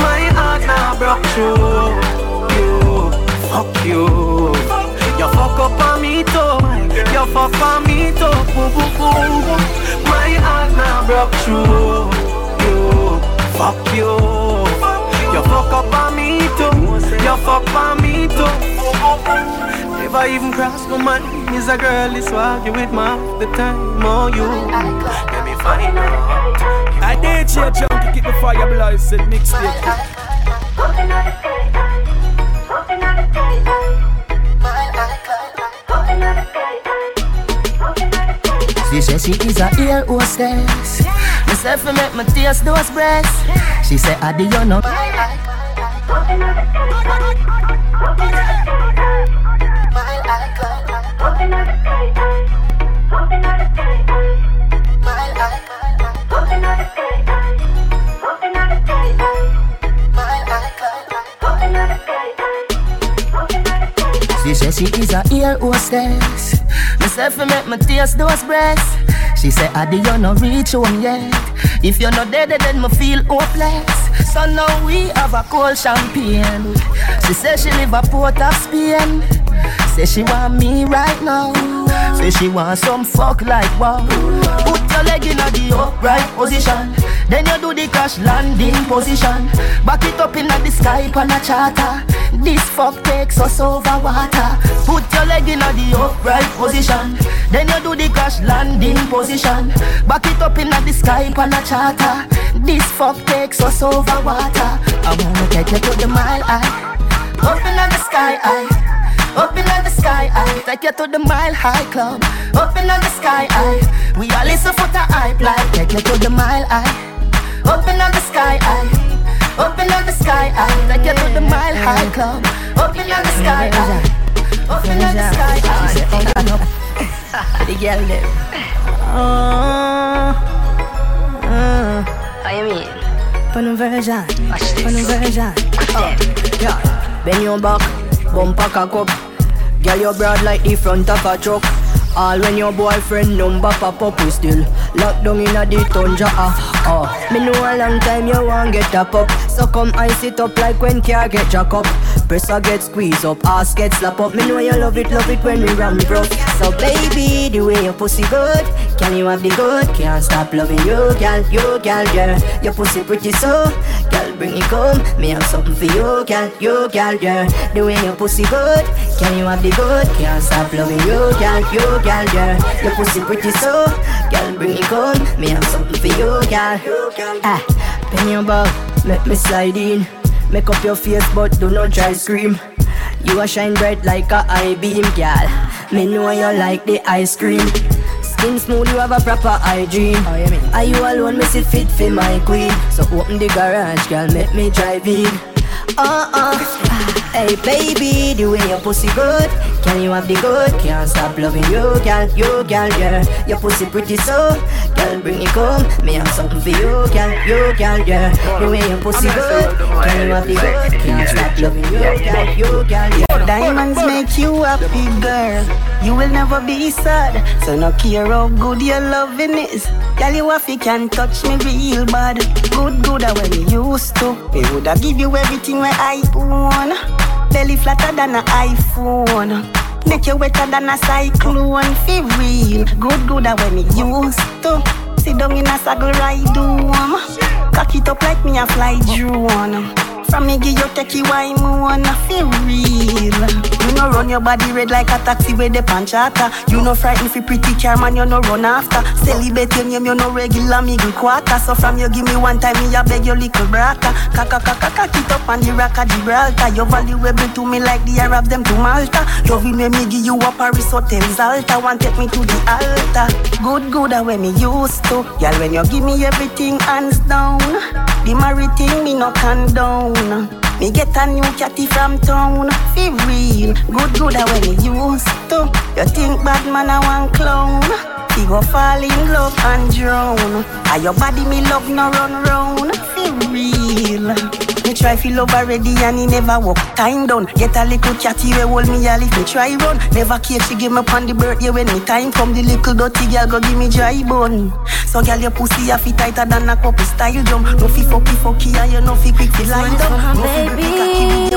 My heart now broke through you. Fuck you. You fuck up on me too. You fuck on me too. Boo boo boo. My heart now broke through you. Fuck you. You fuck up on me too. You fuck on me too. Never even cross my mind. Is a girl is argue with me half the time. Oh you. Let me find out. I did your junkie, get the fire blast and mixtape. She said she is a ear hostess. Myself me make my taste those breasts. She said, Adi, you know. She said she is a ear hostess. Myself me make my taste those breasts. She said, Adi, you no reach home yet. If you're not dead, then me feel hopeless. So now we have a cold champagne. She said she live a port of Spain. Say she want me right now. Say she want some fuck like wow. Put your leg in a the upright position. Then you do the crash landing position. Back it up in a the sky on a charter. This fuck takes us over water. Put your leg in a the upright position. Then you do the crash landing position. Back it up in a the sky on a charter. This fuck takes us over water. I wanna take you to the mile high. Up in the sky high. Up in the sky high. Take you to the mile high club. Up in the sky high. We all listen for the hype like. Take you to the mile high. Up in the sky high. Up in the sky high. Take you to the mile high club. Up in the sky high. Up in the sky high. She say, "Open up." The girl them. Uh, How you mean? Pon un version, Watch this. pon un version. Oh, yeah. Bend your back, bumper cock up. Girl, you broad like the front of a truck. All when your boyfriend number pop up, we still locked down in a the tundra. Ah, ah. Me know a long time you want get up pop, so come ice it up like when car get jack up. Press a get squeeze up, ass get slap up. Me know you love it, love it when we ram broke. So baby, the way your pussy good, can you have the good? Can't stop loving you, girl, you girl, girl. Your pussy pretty so, girl, bring it come. Me have something for you, girl, you girl, girl. The way your pussy good, can you have the good? Can't stop loving you, girl, you girl, girl. Your pussy pretty so, girl, bring it come. Me have something for you, girl. Ah, pen your bag, let me slide in. Make up your face, but do not try scream. You a shine bright like a eye beam, girl. Me know you like the ice cream. Skin smooth, you have a proper hygiene. Oh, you mean? Are you alone? Me see fit for my queen. So open the garage, girl, make me drive in. Uh uh. Hey baby, the way your pussy good, can you have the good? Can't stop loving you, girl, you girl, yeah. Your pussy pretty so, girl, bring it home Me have something for you, girl, you girl, yeah. The way your pussy good, can you have the good? Can't stop loving you, girl, you girl, yeah. Diamonds make you happy, girl. You will never be sad. So no care how good your loving is. Girl, you have you can touch me real bad. Good, good, I when you used to. Me woulda give you everything where I want. Belly flatter than an iPhone. Make you wetter than a cyclone. Feel real. Good, good, when me used to. Sit down in a saddle ride home. Cock it up like me a fly drone. From me give you you why me wanna feel real. You no run your body red like a taxi with the panchata. You no frightened fi pretty car man, you no run after. Celebrate your name, you no regular middle quarter. So from you give me one time, me a beg your little brata. Kaka kaka kaka it up on the rock of Gibraltar. You valuable to me like the Arab them to Malta. Loving when me give you a Paris hotels altar. Want take me to the altar. Good good way me used to. Girl when you give me everything hands down. The married thing me no condone. Me get a new catty from town. Feel real, good good when me used to. You think bad man a one clown? He go fall in love and drown. Are your body me love no run round? Feel real. Try feel love already and he never walk time down. Get a little catty we hold me a if me try run. Never care she give me on the birthday when me time come. The little dirty girl go give me dry bone. So girl your pussy a fit tighter than a couple style jump. No fi fucky fucky and you no fi quick fi line down. No fi break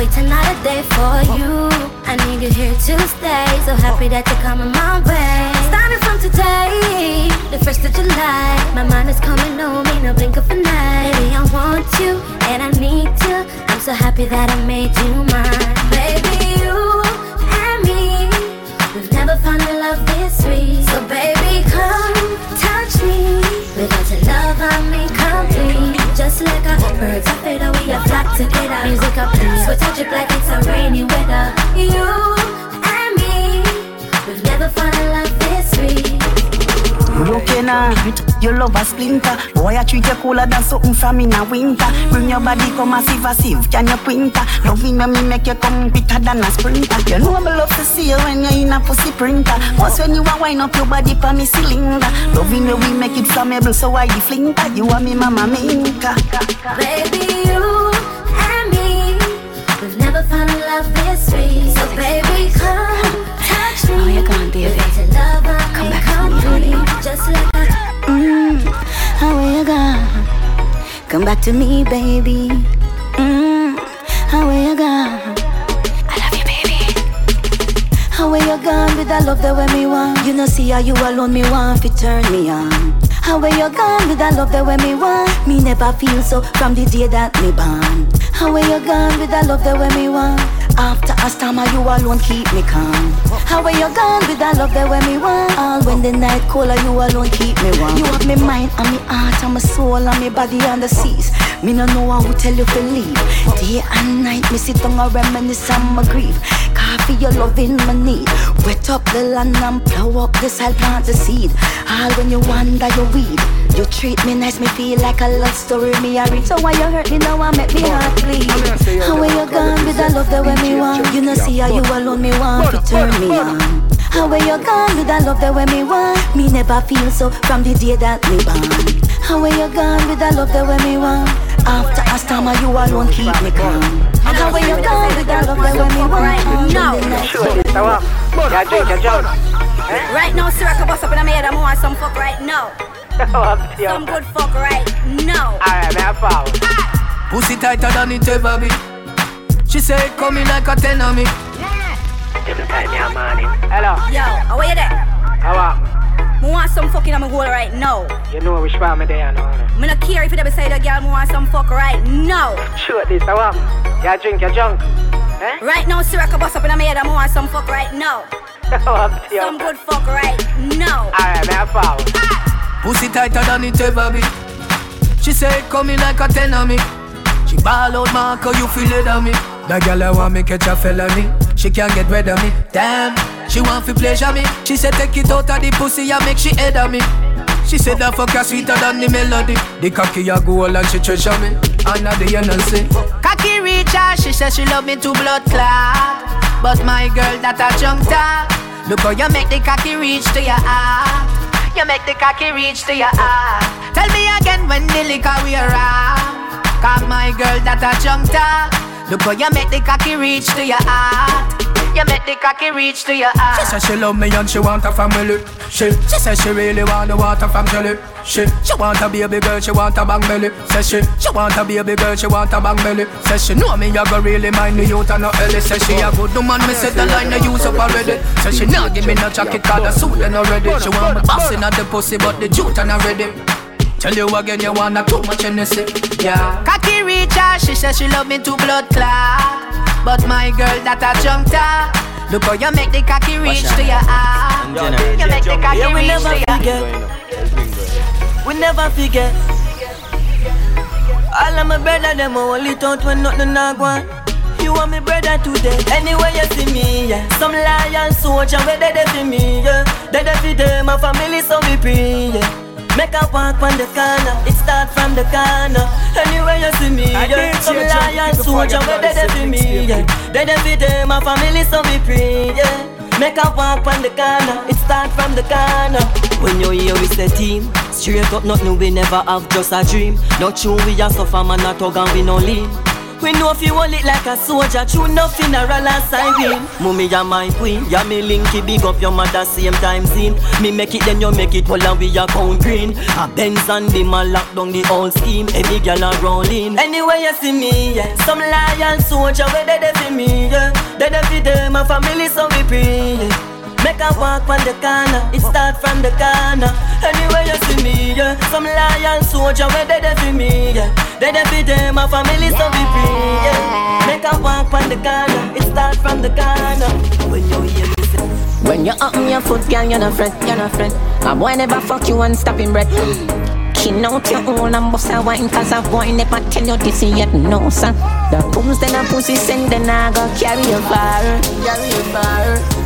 wait another day for you. I need you here to stay. So happy that you're coming my way. Starting from today, the first of July. My mind is coming on me, no blink of an eye. Baby, I want you and I need you. I'm so happy that I made you mine. Baby, you and me, we've never found a love this sweet. So baby, come touch me. Without your love, I'm incomplete. Just like a birds of feather, we are flock together. Music up, so touch it like it's a rainy weather. You and me, we've never found a love this sweet. Broken heart, your love a splinter. Boy, I treat you cooler than something from in a winter. Bring your body come massive, massive, can you printer? Loving when me make you come quicker than a sprinter. You know me love to see you when you're in a pussy printer. Once when you a wind up your body for me cylinder. Loving when we make it flammable, so I the flinker. You are me mama minka. Baby, you and me, we've never found a love this sweet. So baby, come touch me. Oh, you're gone, baby. Love, I'm Come incomplete. Just like a Mm, how are you gone? Come back to me, baby. Mm, how are you gone? I love you, baby. How are you gone with that love that when me want? You know, see how you alone me want fi turn me on. How are you gone with that love that when me want? Me never feel so from the day that me born. How are you gone with that love that when me want? After a how you alone keep me calm. How are you gone with the love that when me want? All when the night cold, you alone keep me warm. You have me mind and me heart and my soul and me body on the seas. Me no know how to tell you to leave. Day and night, me sit down and reminisce on my grief. Coffee, your loving my need. Wet up the land and plow up the soil, plant the seed. All when you wander, you weed. You treat me nice, me feel like a love story me a read. So why you hurt me now? I make me heart bleed. How are you gone with the love that when me want? You know see how you alone me want to turn me on. How where you gone with the love that when me want? Me never feel so from the day that me born. How where you gone with the love that when me want? After a storm, you alone keep me calm. How where you gone with the love that when me want? No. Sure, this one. Yeah, drink your junk. Right now, sir, I can bust up in a maid. I want some fuck right now. Oh, some good fuck right now. Alright, man, follow. Pussy tighter than it ever be. She say it coming like a ten on me. Every time you're morning. Hello. Yo, how are you there? How are Me want some fucking on my hole right now. you? know which one me there now. Me not care if you beside a girl. Me want some fuck right now. Sure, this one. Yeah, drink your junk. Eh? Right now, sir, I can bust up in a head, I want some fuck right now. Some good fuck right now. Alright, man, follow. Pussy tighter than it ever be. She say it coming like a ten on me. She ball out Marco, you feel it on me. That girl I want me catch a felony. She can't get rid of me. Damn, she want to pleasure me. She said take it out of the pussy and make she head on me. She said that fuck her sweeter than the melody. The cocky a gold and she treasure me. Under the NLC. Cocky reach she said she love me to blood clot. But my girl that a junk top. Look how you make the cocky reach to your heart. You make the cocky reach to your heart. Tell me again when the liquor we around. Cause my girl that a junk top. Look how you make the cocky reach to your heart. You make the cocky reach to your heart. She said she love me and she want a family. She, she said she really want the water from jelly. She, she want a baby girl, she want a bang belly. Says she, she want a baby girl, she want a bang belly. Says she know me, I go really mind the youth and no Ellie. Says she a good woman, me set the line, I use up already. Says she not give me no jacket, cause the suit and already. She want me bossing at the pussy, but the jute and already. Tell you again, you wanna too much Hennessy, yeah. Cocky reach she says she love me to blood clot. But my girl that a junk top. Look how you make the cocky reach to your heart. You make the cocky Yeah, we reach never to your forget. We never forget. All of my brother them only thought when nothing not going. You are my brother today. Anywhere you see me, yeah. Some lion soldier where they for me, yeah. They for them, my family so we pray, yeah. Make a walk on the corner, it start from the corner. Anywhere you see me, yeah. Some lion soldier where they for me, yeah. They dey for them, my family so we pray, yeah. Make a walk on the corner, it start from the corner. When you hear we say team, straight up nothing we never have just a dream. Not true we a suffer man a tug and we no lean. We know if you hold it like a soldier, true enough funeral and siren. Mummy, ya my queen, ya me linky, big up your mother same time scene. Me make it, then you make it, well and we a count green. A Benz and them a lock down the whole scheme. Every girl a rolling. Anywhere you see me, yeah. Some lion soldier, where they dey for me, yeah. They dey for them, my family so we pray. Yeah. Make a walk from the corner, it start from the corner. Anywhere you see me, yeah. Some lion soldier, where they dey for me, yeah. They for them, my family so we pray, yeah. Make a walk from the corner, it start from the corner. When you hear me say. When you up your foot, girl, you're not friend, you're not friend. A boy never fuck you and stop him bread. Kin out your own and bust a wine Cause a boy never tell you this yet, no sir The pooms then a pussy send then I go carry you far Carry you far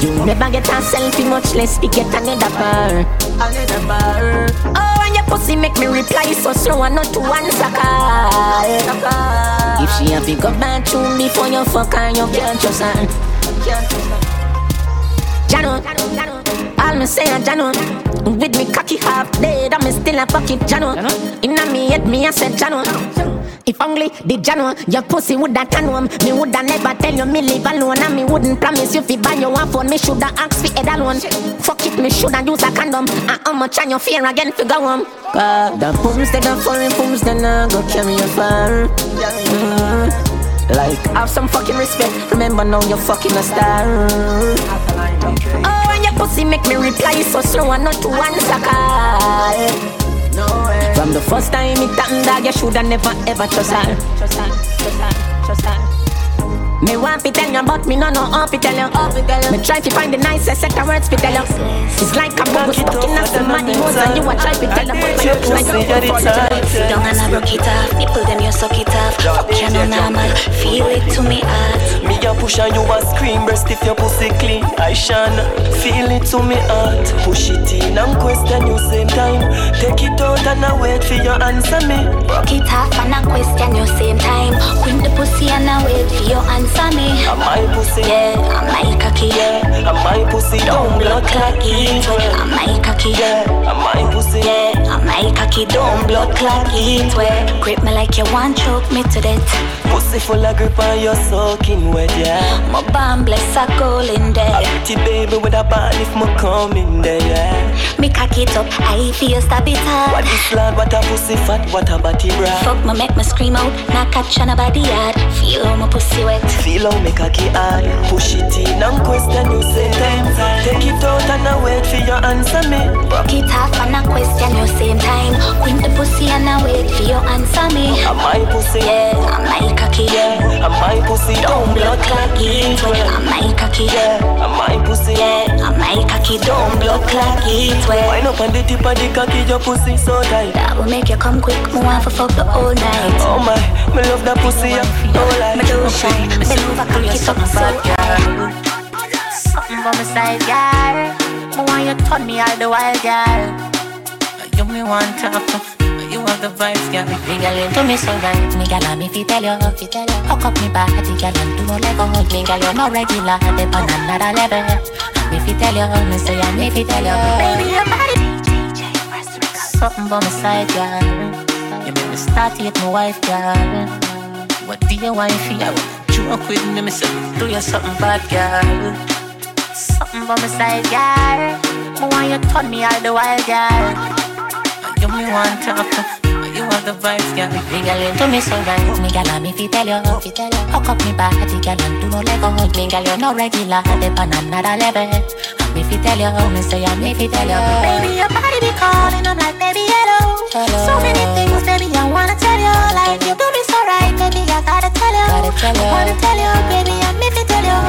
You never get a selfie much less to get another bar. Another bar. Oh and your pussy make me reply so slow and not to answer call. If she a big up bathroom before you fuck her you can't trust her. Can't trust her. Jano, Jano, Jano, all me say a Jano. With me cocky half dead, I'm still a pocket Jano. Inna me head, me I said Jano. If only the Jano, your pussy woulda can one. Me woulda never tell you me live alone, and me wouldn't promise you fi buy your one phone. Me shoulda ask fi head alone. Fuck it, me shoulda use a condom. And how much on your fear again fi go home? Cause the pooms they the foreign pooms they nah go carry you far. Mm. Like have some fucking respect. Remember now you're fucking a star. Oh, and your pussy make me reply so slow and not to answer call. From the first time it happened, dog, you shoulda never ever trust her. Trust her, trust her, trust her. Me want to tell you, but me no know how to tell you. Me try to find the nicest set of words to tell you. It's like a bubble stuck in a somebody nose and you a try to tell you, but you try to Sit down and I broke it off. Nipple them you suck it off. Fuck you no normal. Feel it to me heart. Me a push and you a scream Breast if your pussy clean I shine Feel it to me heart Push it in and question you same time Take it out and I wait for your answer me Broke it off and I question you same time. Queen the pussy and I wait for you answer me. Am my pussy Yeah, I'm my cocky. Yeah, I'm my pussy don't blood clot it. I'm my cocky, yeah, I'm my pussy, yeah, I'm my cocky, don't blood clot it well. Grip me like you want choke me to death. Pussy full of grip and you're soaking wet, yeah. My bomb bless a goal in there. A pretty baby with a band if me come in there, yeah. Me cock it up, I feel stab it hard. What this lad, what a pussy fat, what a body bra. Fuck me, make me scream out, not catch on a body yard. Feel my pussy wet. Feel how me cocky hard. Push it in and question you same time. Take it out and I wait for your answer me. Broke it off and I question you same time. Quint the pussy and I wait for your answer me. I'm my pussy, yeah, I'm my cocky, yeah. I'm my pussy, don't blood clot it well. I'm my cocky, yeah. I'm my pussy, yeah. I'm my cocky, don't blood clot it well. Wind up on the tip of the cocky, your pussy so tight. That will make you come quick. Me want to fuck the whole night. Oh my, me love that pussy, yeah. Oh like, me do shy. Me love a cocky, something so girl. Something by my side, girl. Me want you turn me all the while, girl. You me want to you have the vibes, girl. Me girl into me so right, me girl me fi tell you, fi tell you. Hook up me body, girl, and do no let go. Me girl, you no regular, dip on another level. Me fi tell you, me say and me fi tell you, baby, your body. Something by my side, girl. You make me start to hit my wife, girl. What do you want for you? Joke with me, me say, do you something bad, girl? Something by my side, girl. Me want you turn me all the while, girl. You me want to you have the vibes, girl. Me girl into me so right, me girl me fi tell you, fi tell you. Hook up me body, girl, and do no let go. Me girl, you no regular, dip on another level. Me fi tell you, oh, me say and me fi tell you. Baby, your body be calling, I'm like, baby, hello. hello. So many things, baby, I wanna tell you. Like you do me so right, baby, I gotta tell you. Gotta tell you. Wanna tell you, baby, and me fi tell you.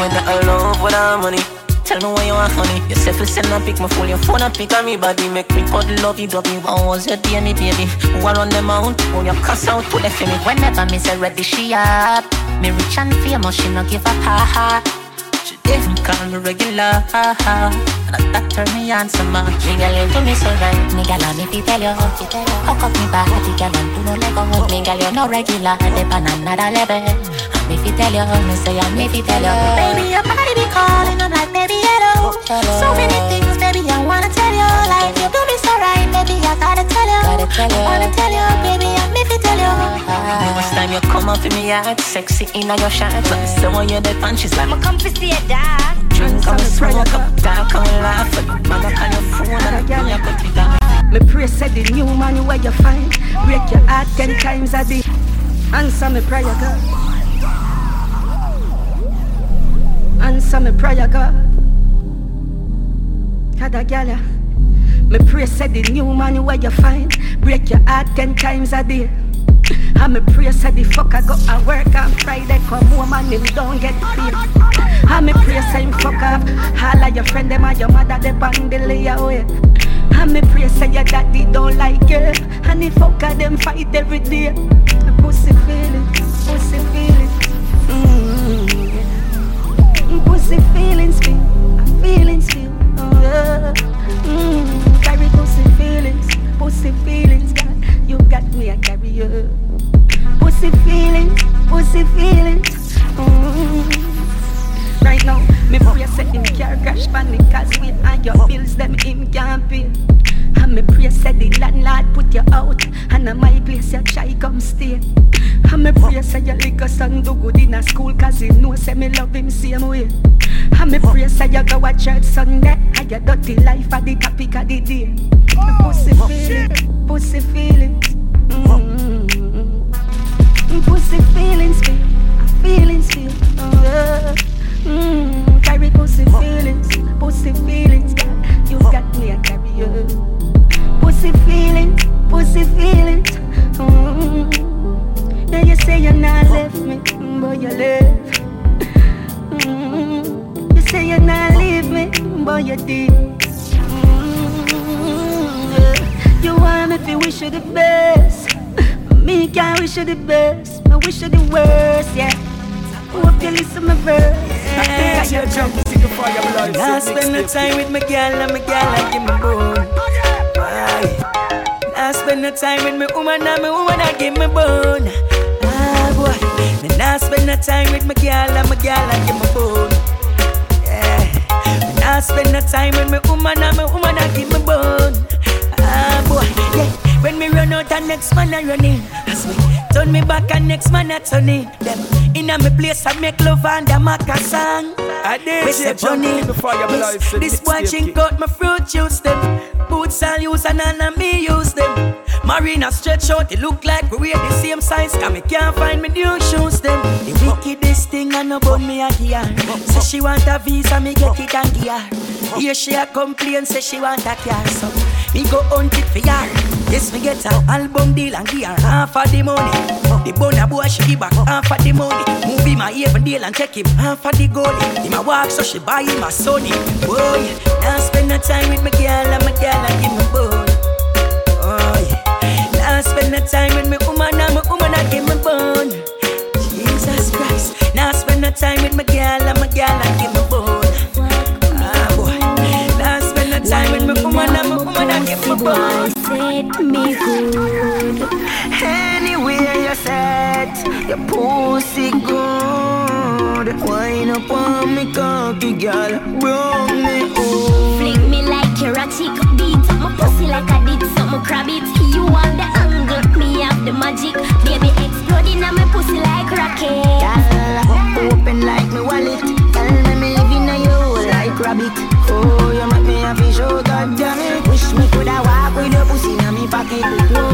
When I love without money. Tell me why you want honey You say send a pic, my phone your phone a pic on me body Make me cuddle love you, love you How was your day, me baby? Who are on them out? When you cuss out, to left me Whenever me say ready, she up Me rich and famous, she no give a ha She didn't call me regular. And that turn me on so much Me girl into me so right. Me and me fi tell you Hook up me body, girl, and do no let go Me girl, you no regular. Dip on another level. Me fi tell you, me say and me fi tell you Baby, your body be calling, I'm like, baby, hello So many things, time you come up in me yard Sexy in your shirt But so when you're dead punches like come fi see it, dad Drink on the smoke up, dark and laugh. Man up on your phone and I put it down. Me pray say the new man where you find. Break your heart ten times a day. Answer me prayer, God. Answer me prayer, God. Kada gala. Me pray said the new man where you find. Break your heart ten times a day. And me pray say the fucker go a work on Friday come home and him don't get paid. And me pray say him fuck up of your friend them and your mother they on the layaway. And me pray say your daddy don't like you and the fucker them fight every day. Pussy feelings, pussy feelings. Mm-hmm. Pussy feelings feel, feelings feel. Oh, yeah. mm, carry pussy feelings, pussy feelings. God, you got me, I carry you. Pussy feelings, pussy feelings. Mm. Right now, me pray say him car crash panic cause we and your bills them him can't pay. And me pray say the landlord put you out and at my place you try come stay. And me pray say your little son do good in a school cause he know say me love him same way. And me pray say you go a church Sunday and your dirty life at the topic of the day. Pussy feelings, pussy feelings. Mm-hmm. Pussy feelings feel, feelings feel. Oh, yeah. mm, carry pussy feelings, pussy feelings. God, you got me, a carry you. Pussy feelings, pussy feelings. Mm. Now you say you're not left me, but you left. Mm. You say you're not leave me, but you did. Mm. You want me to wish you the best. Me can't wish you the best. I wish you the worst, yeah. Hope you listen my verse. Yeah, yeah, jump, see the fire blood. Now spend the time with my girl and my girl I give me bone. Aye. Now spend the time with my woman and my woman I give me bone. Ah boy. Now spend the time with my girl and my girl I give me bone. Yeah. I spend no time when me woman and me woman I give me bone. Ah boy, yeah. When me run out, and next man I run in. As me turn me back, and next man I turn in. Them in a me place I make love make a song. I did We say Johnny, this, this boy chink out my fruit juice them. Boots I'll use and none of me use them. Marina stretch out, it look like we wear the same size. Cause me can't find me new shoes them. The wickedest thing I know about me a gear. Say she want a visa, me get it and gear. Here she a complain, say she want a car. So me go hunt it for her. Yes, me get a album deal and give her half of the money. The bona boy she give back half of the money. Movie my even deal and check him half of the goalie. Him a walk so she buy him a Sony. Boy, now spend no time with my girl and my girl and give me bone. Oh yeah, now spend no time with me woman and my woman and give me bone. Jesus Christ, now spend no time with my girl and my girl and woman and give me. Set me good. Anywhere you set, your pussy good. Wine up on me cocky, girl. Brown me home. Flick me like erotic beat. My pussy like I did something crab it. You have the angle, me have the magic. Baby exploding on my pussy like rocket. Girl, open like me wallet. Tell me me live in a you like rabbit. Pussy in me pocket.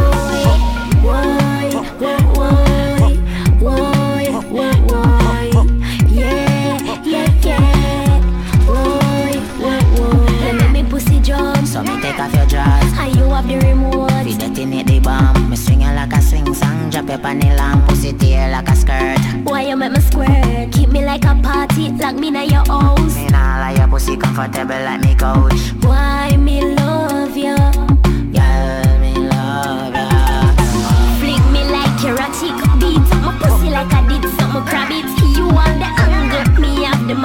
Why, why, why, why, why, why? Yeah, yeah, yeah. Why, why, why? Let me pussy jump. So me take off your drawers And you have the remote. Fi detonate the bomb Me swing you like a swing song Drop your panty long Pussy tear like a skirt Why you make me squirt? Keep me like a party, lock me in your house. Me nah lie your pussy comfortable like me couch Why me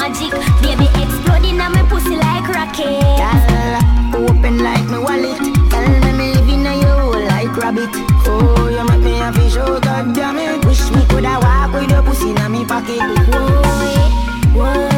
magic. Baby exploding on my pussy like rocket. Girl, open like me wallet. Tell me me live in a you like rabbit. Oh, you make me happy, show God damn it. Wish me coulda walk with your pussy in me pocket. Why, why,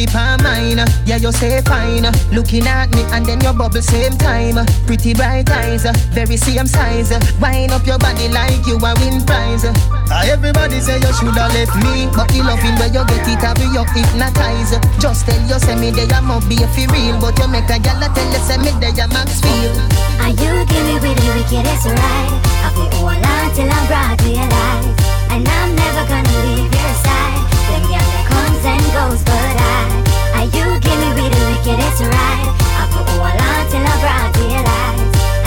Body pa mine, yeah you say fine. Looking at me and then your bubble same time. Pretty bright eyes, very same size. Wind up your body like you a win prize. Ah, Everybody say you shoulda left me, but the loving where you get it, have you hypnotize. Just tell you say me there must be a for real, but you make a gyal tell you say me there max feel. And you give me with the wickedest right. I feel hold on till I'm brought to your life. And I'm never gonna leave your side. Them that comes and goes, but you give me with the wickedest right. I feel hold on till I'm brought to.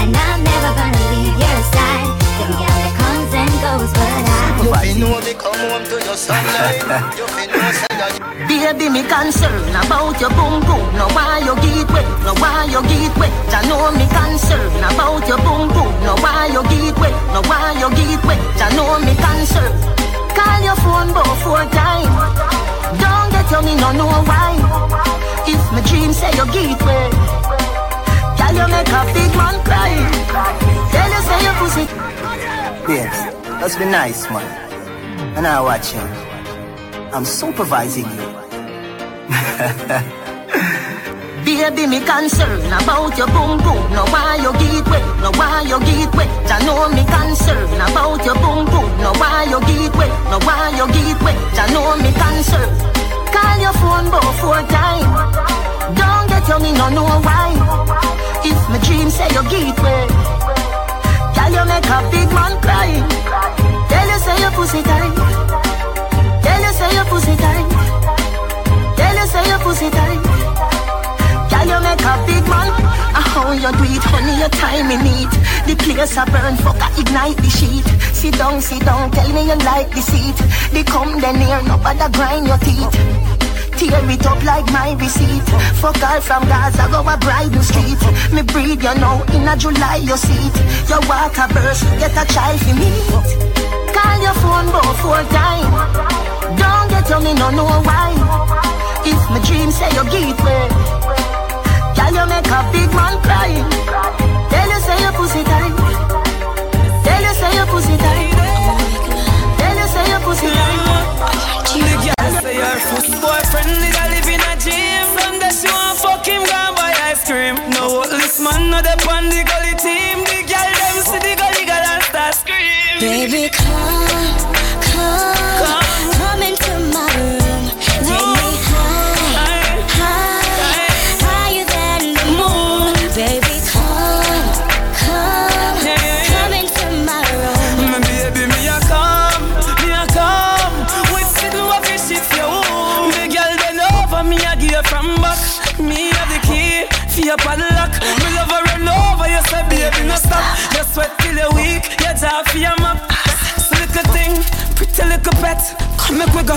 And I'm never gonna leave your side. Them girl that comes and goes, but I. You fi know me come home to your sunlight. You fi know say that. Baby, me concern about your boom boom. No why you get wet, no why you get wet. I know me concern about your boom boom. No why you get wet, no why you get wet. I know me concern. Call your phone both four times. Don't get you me no know why. If my dream say you girl you make a big man cry. Tell you say your pussy. Babes, let's be nice, man. And I watch you. I'm supervising you. Baby, me concern about your boom boom. No why you get wet, no why you get wet. I know me concern about your boom boom. No why you get wet, no why you get wet. I know me concern. Call your phone both four times. Don't get you me no know why. If my dream say you get wet, girl you make a big man cry. Tell you say your pussy tight. Tell you say your pussy tight. Tell you say your pussy tight. Girl, you make a big man. How you do it, honey, your time in it. The place a burn, fuck, I ignite the sheet. Sit down, sit down, tell me you like the seat. They come then near, no bother grind your teeth. tear it up like my receipt. Fuck all from Gaza, go a Bridal Street. Me breathe, you know, in a July you see it. You walk a birth, get a child for me. Call your phone both four time. Don't get on me, no know why. If my dream say you give me, can you make a big man cry? Tell you say your pussy tight. Tell you say your pussy tight. Tell you say your pussy tight. The girl say her first boyfriend did a live in a gym. Someday she want fuck him, go buy ice cream. No this man no dey on the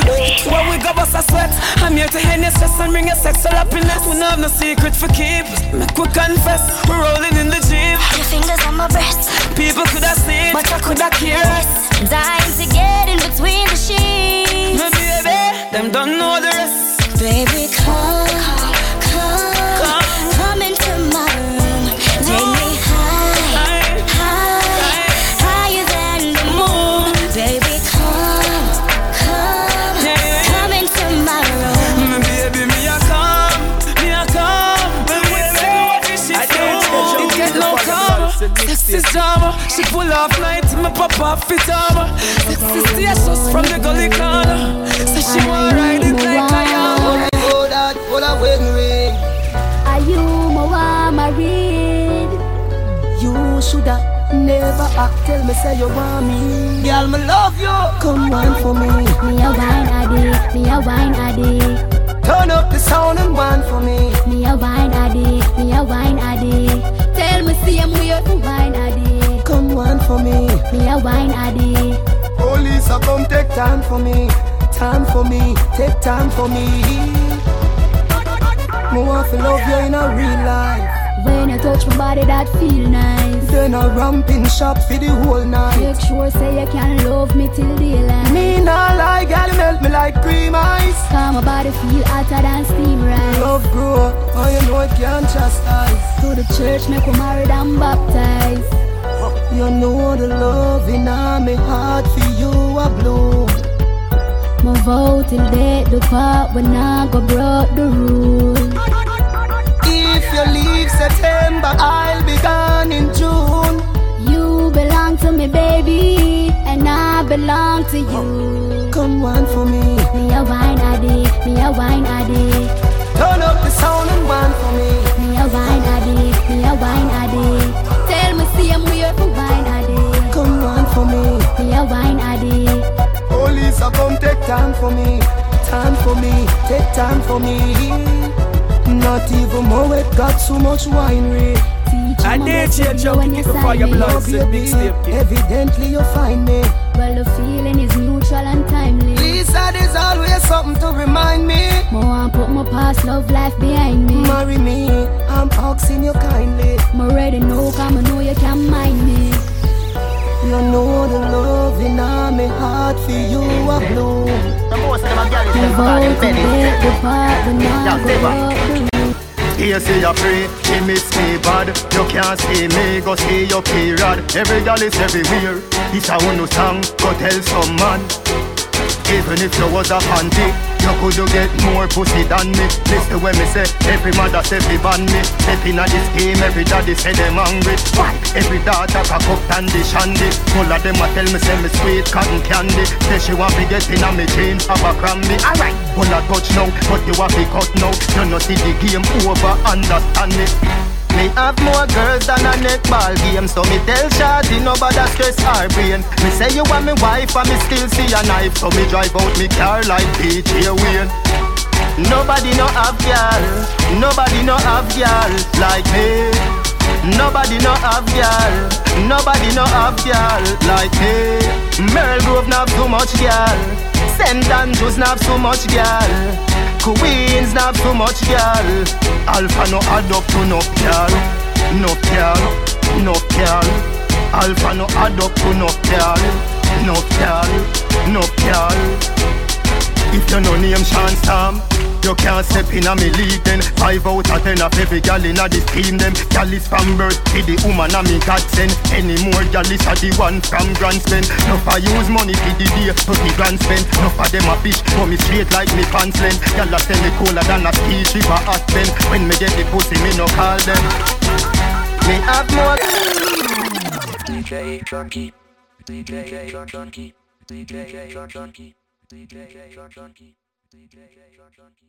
go, where we go bust a sweat. I'm here to end your stress and bring your sexual happiness. We don't have no secret for keep. Make we confess, we're rolling in the jeep. Your fingers on my breast, People could have seen, but I could have cared. dying to get in between the sheets. My baby, them don't know the rest. Baby, off night, me pop off it armor. Sex is status from the gully corner. So she want ride it like a yama. Oh, that full of wedding ring. Are you my married? You shoulda never act. Tell me say you want me. Girl, me love you. Come wine for me. Me a wine addict, me a wine addict. Turn up the sound and wine for me. Me a wine addict, me a wine addict. Tell me same way you wine addict. For me. Me a wine addict. Police, a come take time for me. Time for me. Take time for me. Want to love you in a real life. When you touch my body, that feel nice. Then a ramping shop for the whole night. Make sure say you can love me till daylight. Me not like girl, melt me like cream ice. Cause my body feel hotter than steam rice. Love grow, oh you know it can't chastise. To the church, make we married and baptized. You know the love in my heart for you a bloom. My vow till death do part, when I go broke the rule. If you leave September, I'll be gone in June. You belong to me, baby, and I belong to you. Come one for me. Me a wine addict, me a wine addict. Turn up the sound and one for me. Me a wine addict, me a wine addict. Tell me same way for for me. Me a wine addict. Police, a come take time for me. Time for me, take time for me. Not even more, it got so much wine rate. I did you jump kick before your blood said big step Evidently you find me. Eh? Well, the feeling is neutral and timely. Lisa, there's always something to remind me. More want put my past love life behind me. Marry me, I'm asking you kindly. Me ready know, come I know you can't mind me. You know the love in my heart for you a bloom. Me vow to the part, we not go broke the Here say you pray, she miss me bad. You can't see me, go see your period. Every girl is everywhere. It's a one song, go tell some man. Even if you was a panty You could get more pussy than me? Listen when me say. Every mother say fi ban me. Step in a this game Every daddy say them hungry. Why? Every daughter cock up candy shandy. Full of them a tell me say me sweet cotton candy. Say she want me get in a me jeans Abercrombie Alright. Full of touch now But you have to cut now. You know see the game over Understand it me have more girls than a netball game So me tell Shawty nobody stress her brain. Me say you want me wife and me still see a knife. So me drive out me car like DJ Wayne. Nobody no have girl Nobody no have girl like me. Nobody no have girl Nobody no have girl like me. Merl Grove not too much girl St. Andrews not too much girl Queens not too much girl. Alpha no add up to no girl. No girl, no girl. Alpha no add up to no girl. No girl, no girl. If you no name Sean Sam you can't step in a me league then. Five out of ten of every gal in a this team them. Gal is from birth to the woman a me godsend Any more gal is a the one from grand spend. No I use money for the day to the grand spend. No for them a fish but me straight like me pants length. Gal a send me cooler than a ski ship a Aspen When me get the pussy me no call them. Me have more DJ Junky. DJ Junky. DJ Junky. DJ Junky. DJ Junky